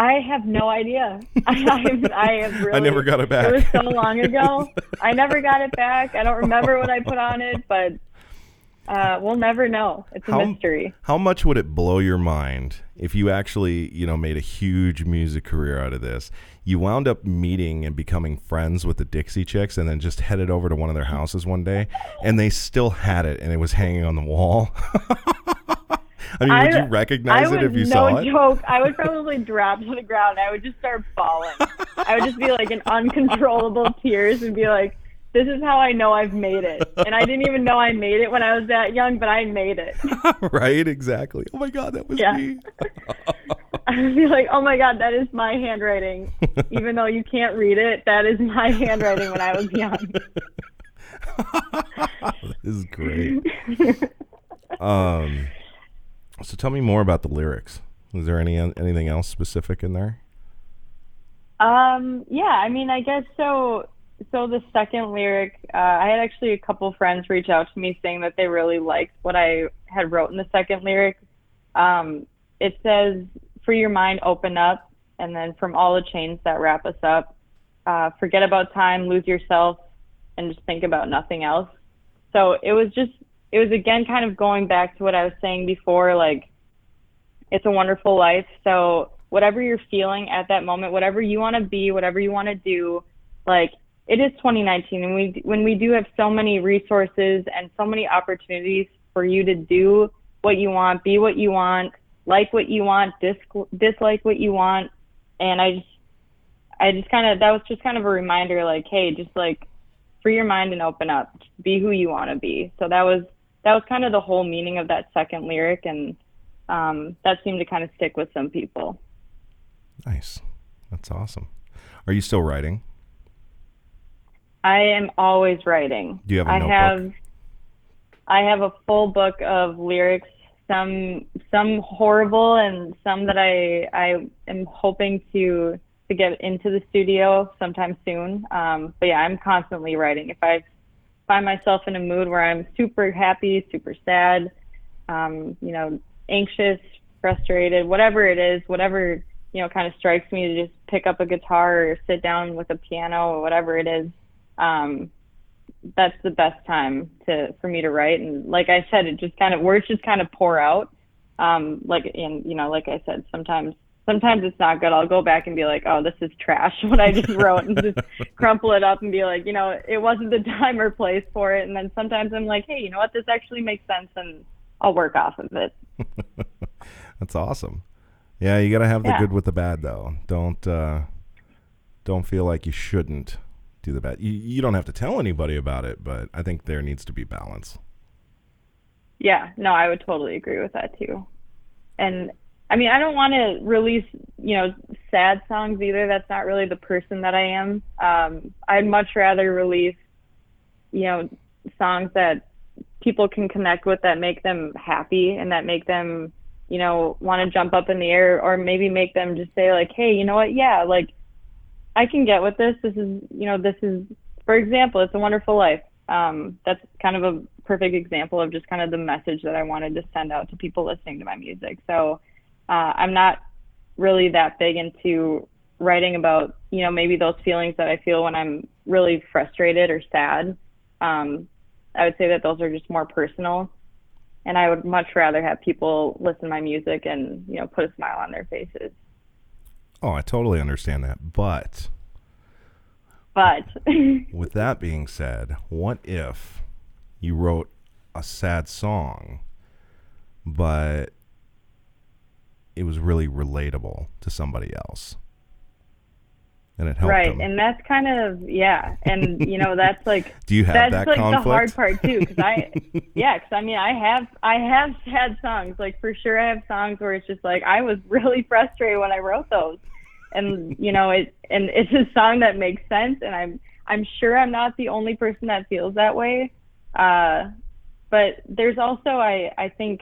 I have no idea. *laughs* I, have, I have really. never got it back. It was so long *laughs* ago. I never got it back. I don't remember what I put on it, but uh, we'll never know. It's a How- mystery. How much would it blow your mind if you actually, you know, made a huge music career out of this? You wound up meeting and becoming friends with the Dixie Chicks, and then just headed over to one of their houses one day, and they still had it, and it was hanging on the wall. *laughs* I mean, would you recognize I it if you no saw it? No joke. I would *laughs* probably drop to the ground. I would just start bawling. I would just be like in uncontrollable tears and be like, "This is how I know I've made it." And I didn't even know I made it when I was that young, but I made it. *laughs* right? Exactly. Oh my God, that was Yeah. me. *laughs* I would be like, "Oh my god, that is my handwriting." Even though you can't read it, that is my handwriting when I was young. This is great. um, so tell me more about the lyrics. Is there any anything else specific in there? Um, yeah, I mean, I guess so. So the second lyric, uh, I had actually a couple friends reach out to me saying that they really liked what I had wrote in the second lyric. Um, it says, "For your mind, open up," and then from all the chains that wrap us up, uh, forget about time, lose yourself, and just think about nothing else. So it was just, it was again kind of going back to what I was saying before, like it's a wonderful life. So whatever you're feeling at that moment, whatever you want to be, whatever you want to do, like it is 2019, and we when we do have so many resources and so many opportunities for you to do what you want, be what you want, like what you want, dis- dislike what you want, and I just I just kind of that was just kind of a reminder, like, hey, just like free your mind and open up, be who you want to be. So that was that was kind of the whole meaning of that second lyric, and um, that seemed to kind of stick with some people. Nice. That's awesome. Are you still writing? I am always writing. Do you have a I notebook? have I have a full book of lyrics, some some horrible and some that I I am hoping to to get into the studio sometime soon. Um, but yeah, I'm constantly writing. If I find myself in a mood where I'm super happy, super sad, um, you know, anxious, frustrated, whatever it is, whatever you know kind of strikes me to just pick up a guitar or sit down with a piano or whatever it is um, that's the best time to for me to write. And like I said, it just kind of words just kind of pour out. Um, like and you know, like I said, sometimes sometimes it's not good. I'll go back and be like, oh, this is trash *laughs* what I just wrote, and just *laughs* crumple it up and be like, you know, it wasn't the time or place for it. And then sometimes I'm like, hey, you know what, this actually makes sense, and I'll work off of it. *laughs* That's awesome. Yeah, you got to have the Yeah. good with the bad though. Don't uh don't feel like you shouldn't do the bad. You, you don't have to tell anybody about it, but I think there needs to be balance. Yeah, no, I would totally agree with that too. And I mean, I don't want to release, you know, sad songs either. That's not really the person that I am. Um, I'd much rather release, you know, songs that people can connect with that make them happy and that make them, you know, want to jump up in the air or maybe make them just say like, hey, you know what? Yeah, like I can get with this. This is, you know, this is, for example, it's a wonderful life. Um, that's kind of a perfect example of just kind of the message that I wanted to send out to people listening to my music. So uh, I'm not really that big into writing about, you know, maybe those feelings that I feel when I'm really frustrated or sad. Um, I would say that those are just more personal. And I would much rather have people listen to my music and, you know, put a smile on their faces. Oh, I totally understand that. But But *laughs* with that being said, what if you wrote a sad song, but it was really relatable to somebody else? And it helped right, them. and that's kind of yeah, and you know that's like *laughs* Do you have that's that like the hard part too because i *laughs* yeah because i mean i have i have sad songs like for sure i have songs where it's just like i was *laughs* really frustrated when i wrote those and you know it and it's a song that makes sense and i'm i'm sure i'm not the only person that feels that way uh but there's also i i think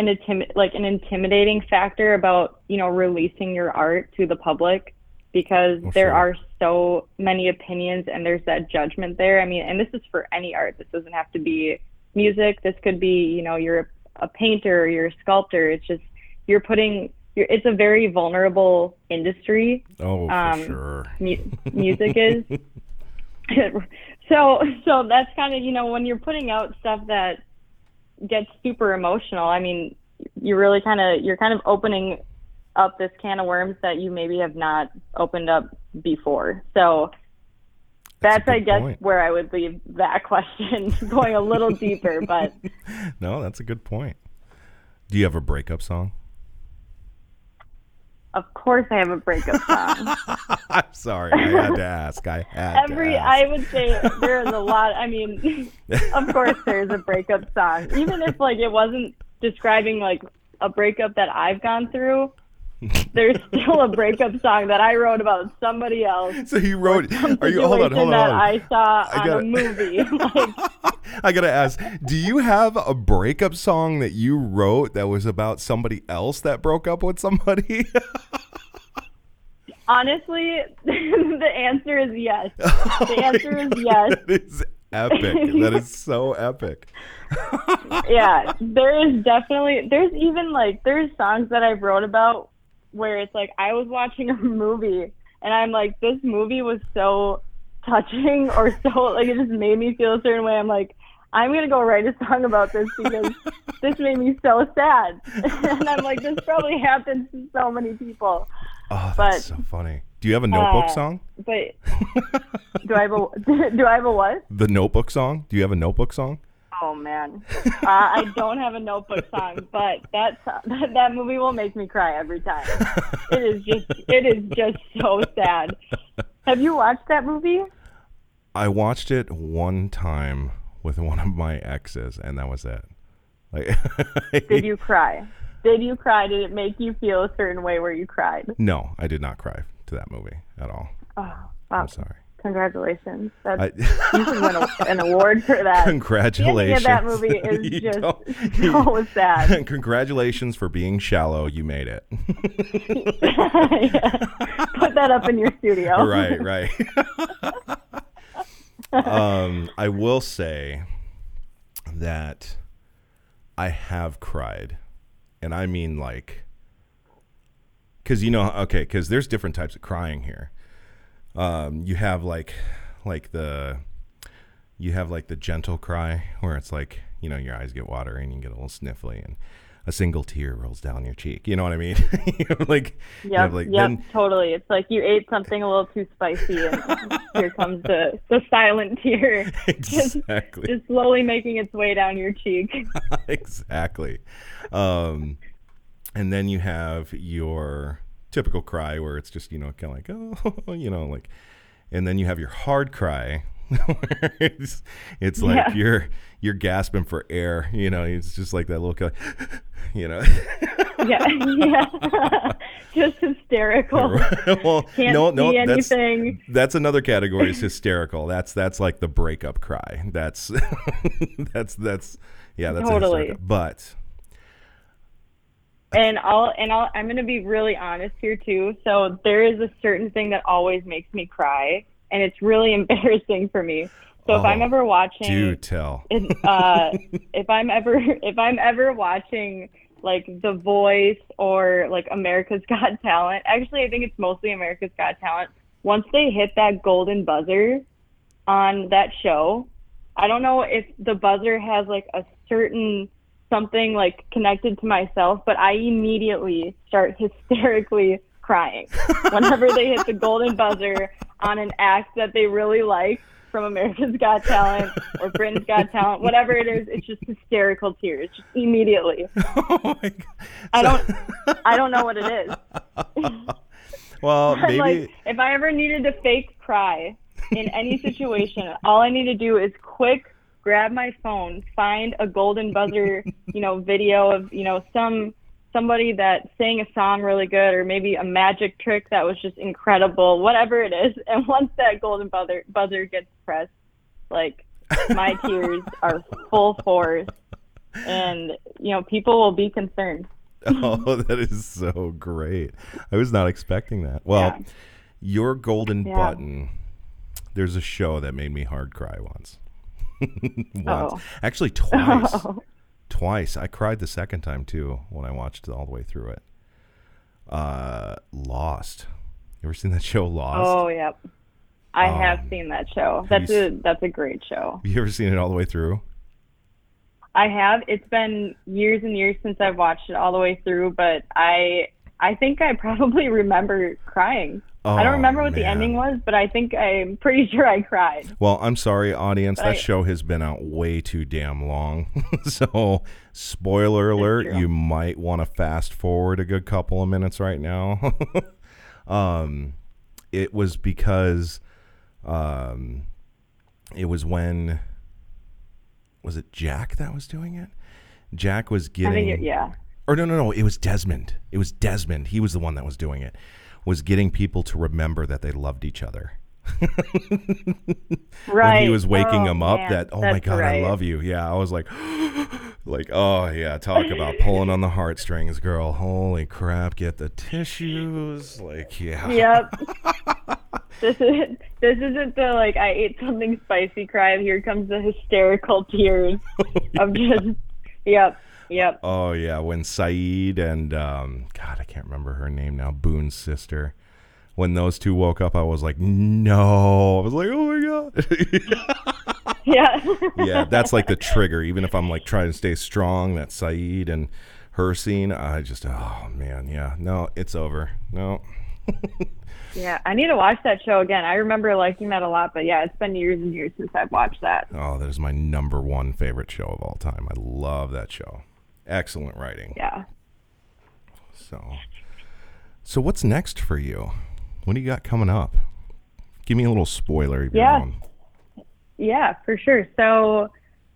an intim- like an intimidating factor about you know releasing your art to the public because Well, there sure. are so many opinions and there's that judgment there. I mean, and this is for any art. This doesn't have to be music. This could be, you know, you're a painter, you're a sculptor. It's just you're putting. You're, it's a very vulnerable industry. oh, for um, sure. Mu- *laughs* music is. *laughs* so so that's kind of you know when you're putting out stuff that gets super emotional. I mean, you really kind of you're kind of opening up this can of worms that you maybe have not opened up before. So That's that's, I guess point. where I would leave that *laughs* question, going a little deeper. But *laughs* No, that's a good point. Do you have a breakup song? Of course, I have a breakup *laughs* song. I'm sorry, I had to ask. I had Every. I would say there is a lot. I mean, *laughs* of course, there's a breakup song, even if like it wasn't describing like a breakup that I've gone through. *laughs* There's still a breakup song that I wrote about somebody else. So he wrote. Are you? Hold on, hold on, that on. I saw I on gotta- a movie. *laughs* *laughs* like, I gotta ask. Do you have a breakup song that you wrote that was about somebody else that broke up with somebody? honestly, the answer is yes. Oh the answer is yes. that is epic. that is so epic. yeah, there is definitely there's even like there's songs that I've wrote about where it's like I was watching a movie and I'm like this movie was so touching or so like it just made me feel a certain way. I'm like I'm gonna go write a song about this because *laughs* this made me so sad. and I'm like this probably happens to so many people. Oh, that's But- so funny. Do you have a notebook Uh, song? But *laughs* do I have a *laughs* do I have a what? The notebook song? Do you have a notebook song? Oh man, uh, I don't have a notebook song, but *laughs* that that movie will make me cry every time. It is just it is just so sad. Have you watched that movie? I watched it one time with one of my exes, and that was it. Like, *laughs* Did you cry? Did you cry? Did it make you feel a certain way where you cried? No, I did not cry to that movie at all. Oh, wow! I'm sorry. Congratulations. That's, I, you should win a, an award for that. Congratulations. that movie *laughs* is You just so *laughs* sad. *laughs* Congratulations for being shallow. You made it. Put that up in your studio. right, right. um, I will say that I have cried, and I mean like, because you know, okay, because there's different types of crying here. Um, you have like, like the, you have like the gentle cry where it's like you know your eyes get watery and you get a little sniffly and a single tear rolls down your cheek. You know what I mean? *laughs* Like, Yep, like, yep, then- totally. It's like you ate something a little too spicy, and *laughs* here comes the, the silent tear, *laughs* just, just slowly making its way down your cheek. exactly. Um, and then you have your typical cry where it's just, you know, kind of like, oh, *laughs* you know, like, and then you have your hard cry *laughs* where it's, it's like Yeah. you're, you're gasping for air, you know, it's just like that little, kind of, *laughs* you know, yeah, yeah, just hysterical. well, Can't no, no, see that's, anything. that's another category is hysterical. That's, that's like the breakup cry. That's, that's, that's, yeah, that's Totally. But and I'll and I'll I'm gonna be really honest here too. So there is a certain thing that always makes me cry, and it's really *laughs* embarrassing for me. So if Oh, I'm ever watching, do tell. *laughs* it, uh, if I'm ever if I'm ever watching like The Voice or like America's *laughs* Got Talent, actually I think it's mostly America's Got Talent. Once they hit that golden buzzer on that show, I don't know if the buzzer has like a certain something like connected to myself, but I immediately start *laughs* hysterically crying whenever they hit the golden buzzer on an act that they really like from America's Got Talent or Britain's Got Talent, whatever it is. It's just hysterical tears, just immediately. *laughs* oh my god. I don't, I don't know what it is. *laughs* Well, maybe like, if I ever needed to fake cry in any situation, all I need to do is quick grab my phone, find a golden buzzer, *laughs* you know, video of, you know, some somebody that sang a song really good or maybe a magic trick that was just incredible, whatever it is. *laughs* And once that golden buzzer buzzer gets pressed, like my *laughs* tears are full force and you know, people will be concerned. Oh, that is so great. I was not expecting that. Well, Yeah. your golden Yeah. button. There's a show that made me hard cry once. *laughs* once. Oh. Actually twice. *laughs* twice. I cried the second time too when I watched all the way through it. Uh Lost. You ever seen that show Lost? Oh, yep. I have Um, seen that show. That's a that's a great show. You ever seen it all the way through? I have. It's been years and years since I've watched it all the way through, but I I think I *laughs* probably remember crying. I Oh, don't remember what the ending was, but I think I'm pretty sure I cried. Well, I'm sorry, audience. That I- show has been out way too damn long. *laughs* so, spoiler alert, you might want to fast forward a good couple of minutes right now. *laughs* um, it was because um, it was when was it Jack that was doing it? Jack was I getting it, yeah. or no, no, no. It was Desmond. It was Desmond. He was the one that was doing it. Was getting people to remember that they loved each other. Right. *laughs* When he was waking Oh, them up, man, that oh my god, right. I love you. Yeah, I was like, *gasps* like oh yeah, talk about pulling on the heartstrings, girl. Holy crap, get the tissues. Like yeah, Yep. *laughs* this is this isn't the like I ate something spicy cry. Here comes the hysterical tears *laughs* oh, of just yep. Yep. Oh yeah, when Sayid and um, God, I can't remember her name now. Boone's sister. When those two woke up, I was like, no. I was like, oh my god. *laughs* Yeah. *laughs* yeah, that's like the trigger. Even if I'm like trying to stay strong, that Sayid and her scene, I just, oh man, yeah, no, it's over. No, *laughs* Yeah, I need to watch that show again. I remember liking that a lot, but yeah, it's been years and years since I've watched that. oh, that is my number one favorite show of all time. I love that show. Excellent writing. Yeah. So, so what's next for you? What do you got coming up? Give me a little spoiler. Yeah. Yeah, for sure. So,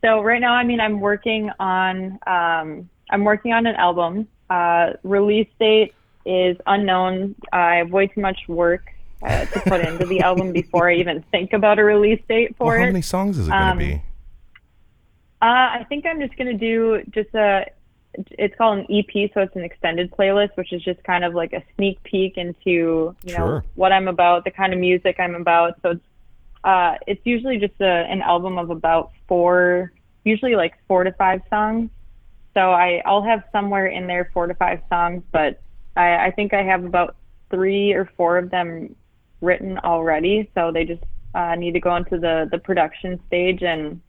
so right now, I mean, I'm working on, um, I'm working on an album. Uh, release date is unknown. I have way too much work uh, to put into the album *laughs* before I even think about a release date for Well, how it. many songs is it going to Um, be? Uh, I think I'm just gonna do just a. It's called an EP, so it's an extended playlist, which is just kind of like a sneak peek into you know Sure. what I'm about, the kind of music I'm about. So it's uh, it's usually just a, an album of about four, usually like four to five songs. So I I'll have somewhere in there four to five songs, but I, I think I have about three or four of them written already. So they just uh, need to go into the the production stage and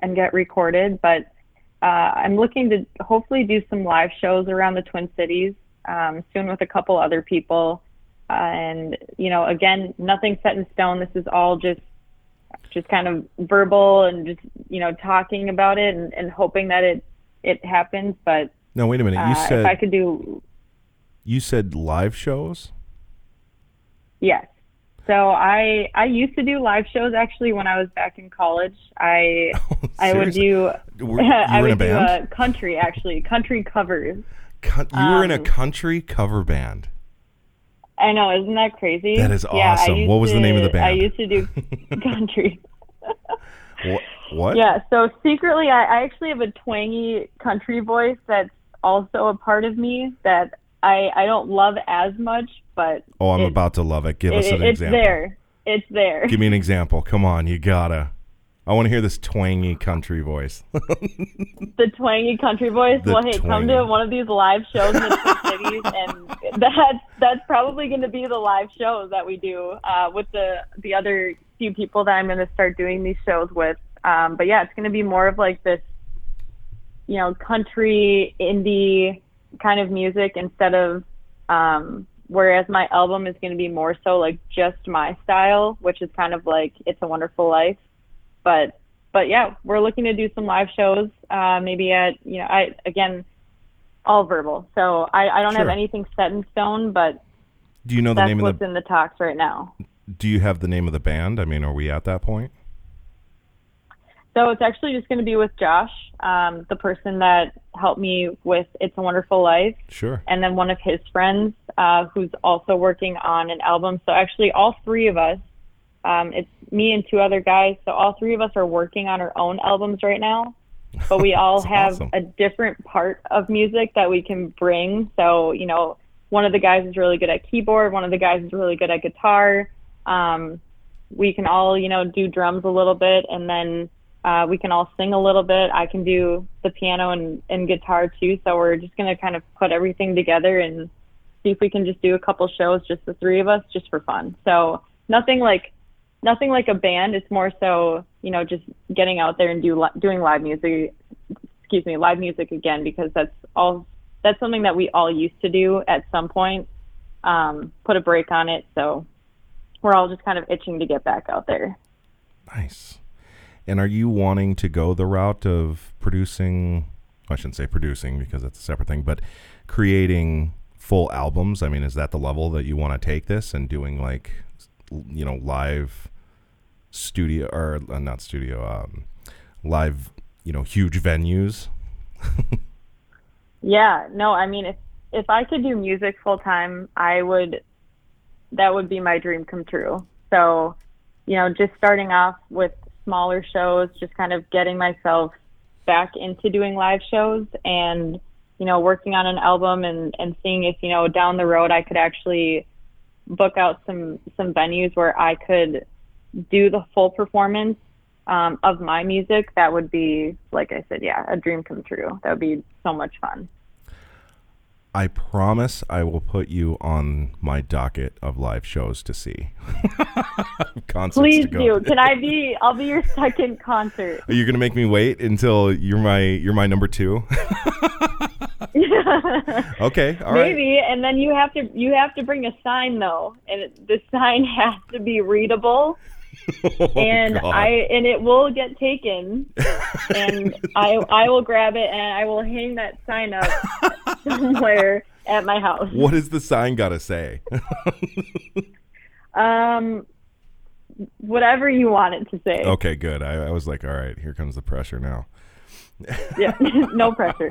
and get recorded. But uh, I'm looking to hopefully do some live shows around the Twin Cities um, soon with a couple other people. Uh, and you know, again, nothing set in stone. This is all just just kind of verbal and just you know talking about it and, and hoping that it it happens. But No, wait a minute. You uh, said if I could do you said live shows. Yes. So I I used to do live shows actually when I was back in college. I *laughs* I would do Were, *laughs* I a would do uh, country actually country covers. Co- you were in a um, country cover band. I know, isn't that crazy? That is awesome. used What was the name of the band? I used to do *laughs* country. What? What? Yeah, so secretly I, I actually have a twangy country voice that's also a part of me that I I don't love as much, but Oh, I'm it- about to love it. Give it, us an it's example. there. It's there. Give me an example. Come on, you gotta. I want to hear this twangy country voice. the twangy country voice. The well, hey, come to one of these live shows in the *laughs* Cities, and that's that's probably going to be the live shows that we do uh, with the the other few people that I'm going to start doing these shows with. Um, but yeah, it's going to be more of like this, you know, country indie kind of music instead of um, whereas my album is going to be more so like just my style, which is kind of like It's a Wonderful Life. But but yeah, we're looking to do some live shows. Uh, maybe at you know I again all verbal, so I, I don't have anything set in stone, but Do you know the name of the? what's in the talks right now. Do you have the name of the band? I mean, are we at that point? So it's actually just going to be with Josh, um, the person that helped me with It's a Wonderful Life, Sure. and then one of his friends uh, who's also working on an album. So actually, all three of us, um, it's me and two other guys. So all three of us are working on our own albums right now. But we *laughs* all have awesome. a different part of music that we can bring. So you know, one of the guys is really good at keyboard. One of the guys is really good at guitar. Um, we can all you know do drums a little bit, and then uh, we can all sing a little bit. I can do the piano and, and guitar too. So we're just going to kind of put everything together and see if we can just do a couple shows, just the three of us, just for fun. So nothing like nothing like a band. It's more so you know just getting out there and do li- doing live music. Excuse me, live music again because that's all. That's something that we all used to do at some point. Um, put a break on it, so we're all just kind of itching to get back out there. Nice. And are you wanting to go the route of producing? I shouldn't say producing because that's a separate thing, but creating full albums. I mean, is that the level that you want to take this and doing like, you know, live studio or uh, not studio, um, live, you know, huge venues? *laughs* Yeah, no, I mean if if I could do music full time, I would that would be my dream come true. So, you know, just starting off with smaller shows, just kind of getting myself back into doing live shows and you know, working on an album and and seeing if, you know, down the road I could actually book out some some venues where I could do the full performance um, of my music, that would be, like I said, yeah, a dream come true. That would be so much fun. I promise I will put you on my docket of live shows to see. *laughs* Please to do. Can I be? *laughs* I'll be your second concert. Are you gonna make me wait until you're my you're my number two? *laughs* okay, all right. Maybe, and then you have to you have to bring a sign though, and it, the sign has to be readable, *laughs* Oh, and God. I and it will get taken, and I I will grab it and I will hang that sign up *laughs* somewhere at my house. What does the sign gotta say? *laughs* Um, whatever you want it to say. okay, good. I, I was like, all right, here comes the pressure now. Yeah, no pressure.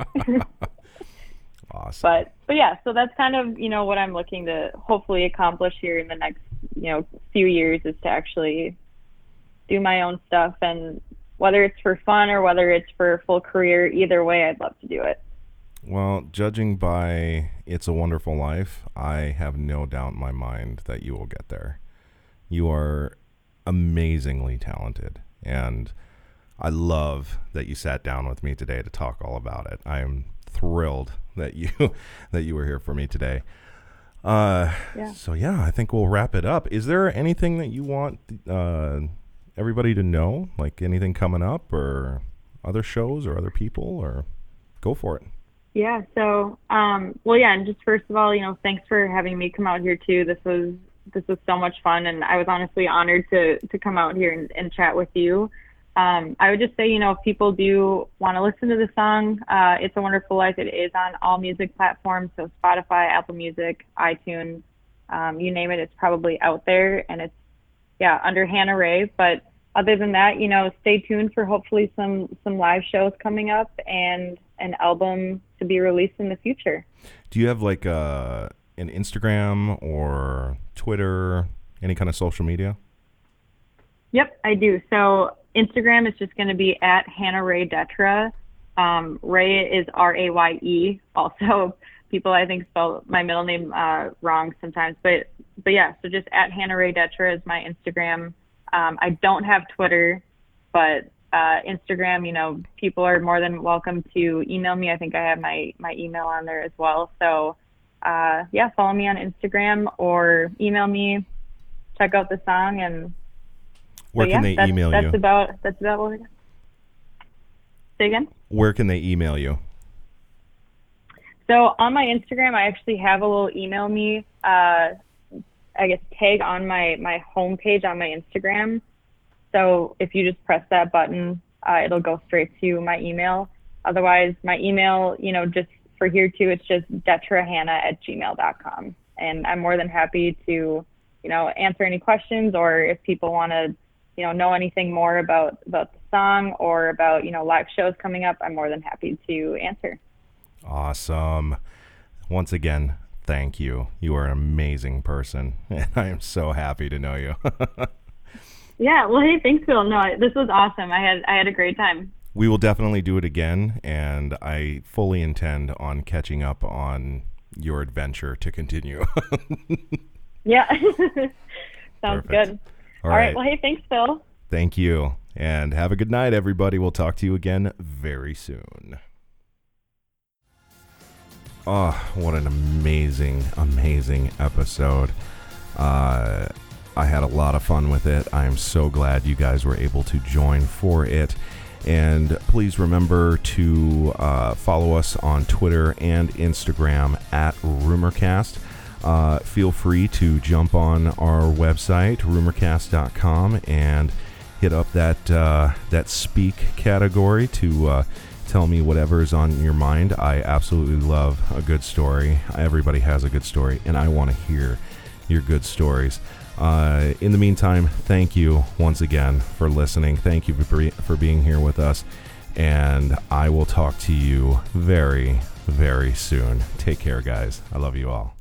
Awesome. but but yeah so that's kind of you know what i'm looking to hopefully accomplish here in the next you know few years is to actually do my own stuff and whether it's for fun or whether it's for a full career either way i'd love to do it Well, judging by It's a Wonderful Life, I have no doubt in my mind that you will get there. You are amazingly talented, and I love that you sat down with me today to talk all about it. I am thrilled that you *laughs* that you were here for me today. Uh, Yeah. So yeah, I think we'll wrap it up. Is there anything that you want uh, everybody to know, like anything coming up, or other shows, or other people, or go for it. Yeah. So, um, well, yeah, and just first of all, you know, thanks for having me come out here too. This was this was so much fun, and I was honestly honored to to come out here and, and chat with you. Um, I would just say, you know, if people do want to listen to the song, uh, "It's a Wonderful Life," it is on all music platforms, so Spotify, Apple Music, iTunes, um, you name it, it's probably out there, and it's yeah under Hannah Raye. But other than that, you know, stay tuned for hopefully some some live shows coming up and an album to be released in the future. Do you have like uh, an Instagram or Twitter, any kind of social media? Yep, I do. So Instagram is just going to be at Hannah Raye Detra. Um, Raye is R A Y E. Also, people I think spell my middle name uh, wrong sometimes, but but yeah. So just at Hannah Raye Detra is my Instagram. Um, I don't have Twitter, but uh, Instagram, you know, people are more than welcome to email me. I think I have my my email on there as well. So uh, yeah, follow me on Instagram or email me. Check out the song and Where can yeah, they that's, email that's you? about that's about what we got. Say again. Where can they email you? So on my Instagram, I actually have a little email me, uh, I guess tag on my my homepage on my Instagram. So if you just press that button, uh, it'll go straight to my email. Otherwise, my email, you know, just for here too, it's just detrahanna at gmail.com. And I'm more than happy to, you know, answer any questions or if people want to, you know, know anything more about about the song or about, you know, live shows coming up, I'm more than happy to answer. Awesome. Once again, thank you. You are an amazing person, *laughs* and I am so happy to know you. *laughs* Yeah, well, hey, thanks, Phil. No, this was awesome. I had I had a great time. we will definitely do it again, and I fully intend on catching up on your adventure to continue. *laughs* Yeah, sounds Perfect. good. All All right. right. Well, hey, thanks, Phil. Thank you, and have a good night, everybody. We'll talk to you again very soon. Oh, what an amazing, amazing episode. Uh, I had a lot of fun with it. I am so glad you guys were able to join for it. And please remember to uh, follow us on Twitter and Instagram at RumorCast. Uh, feel free to jump on our website, rumorcast.com, and hit up that uh, that speak category to uh, tell me whatever is on your mind. I absolutely love a good story. Everybody has a good story, and I want to hear your good stories. Uh, in the meantime, thank you once again for listening. Thank you for, for being here with us, and I will talk to you very, very soon. Take care, guys. I love you all.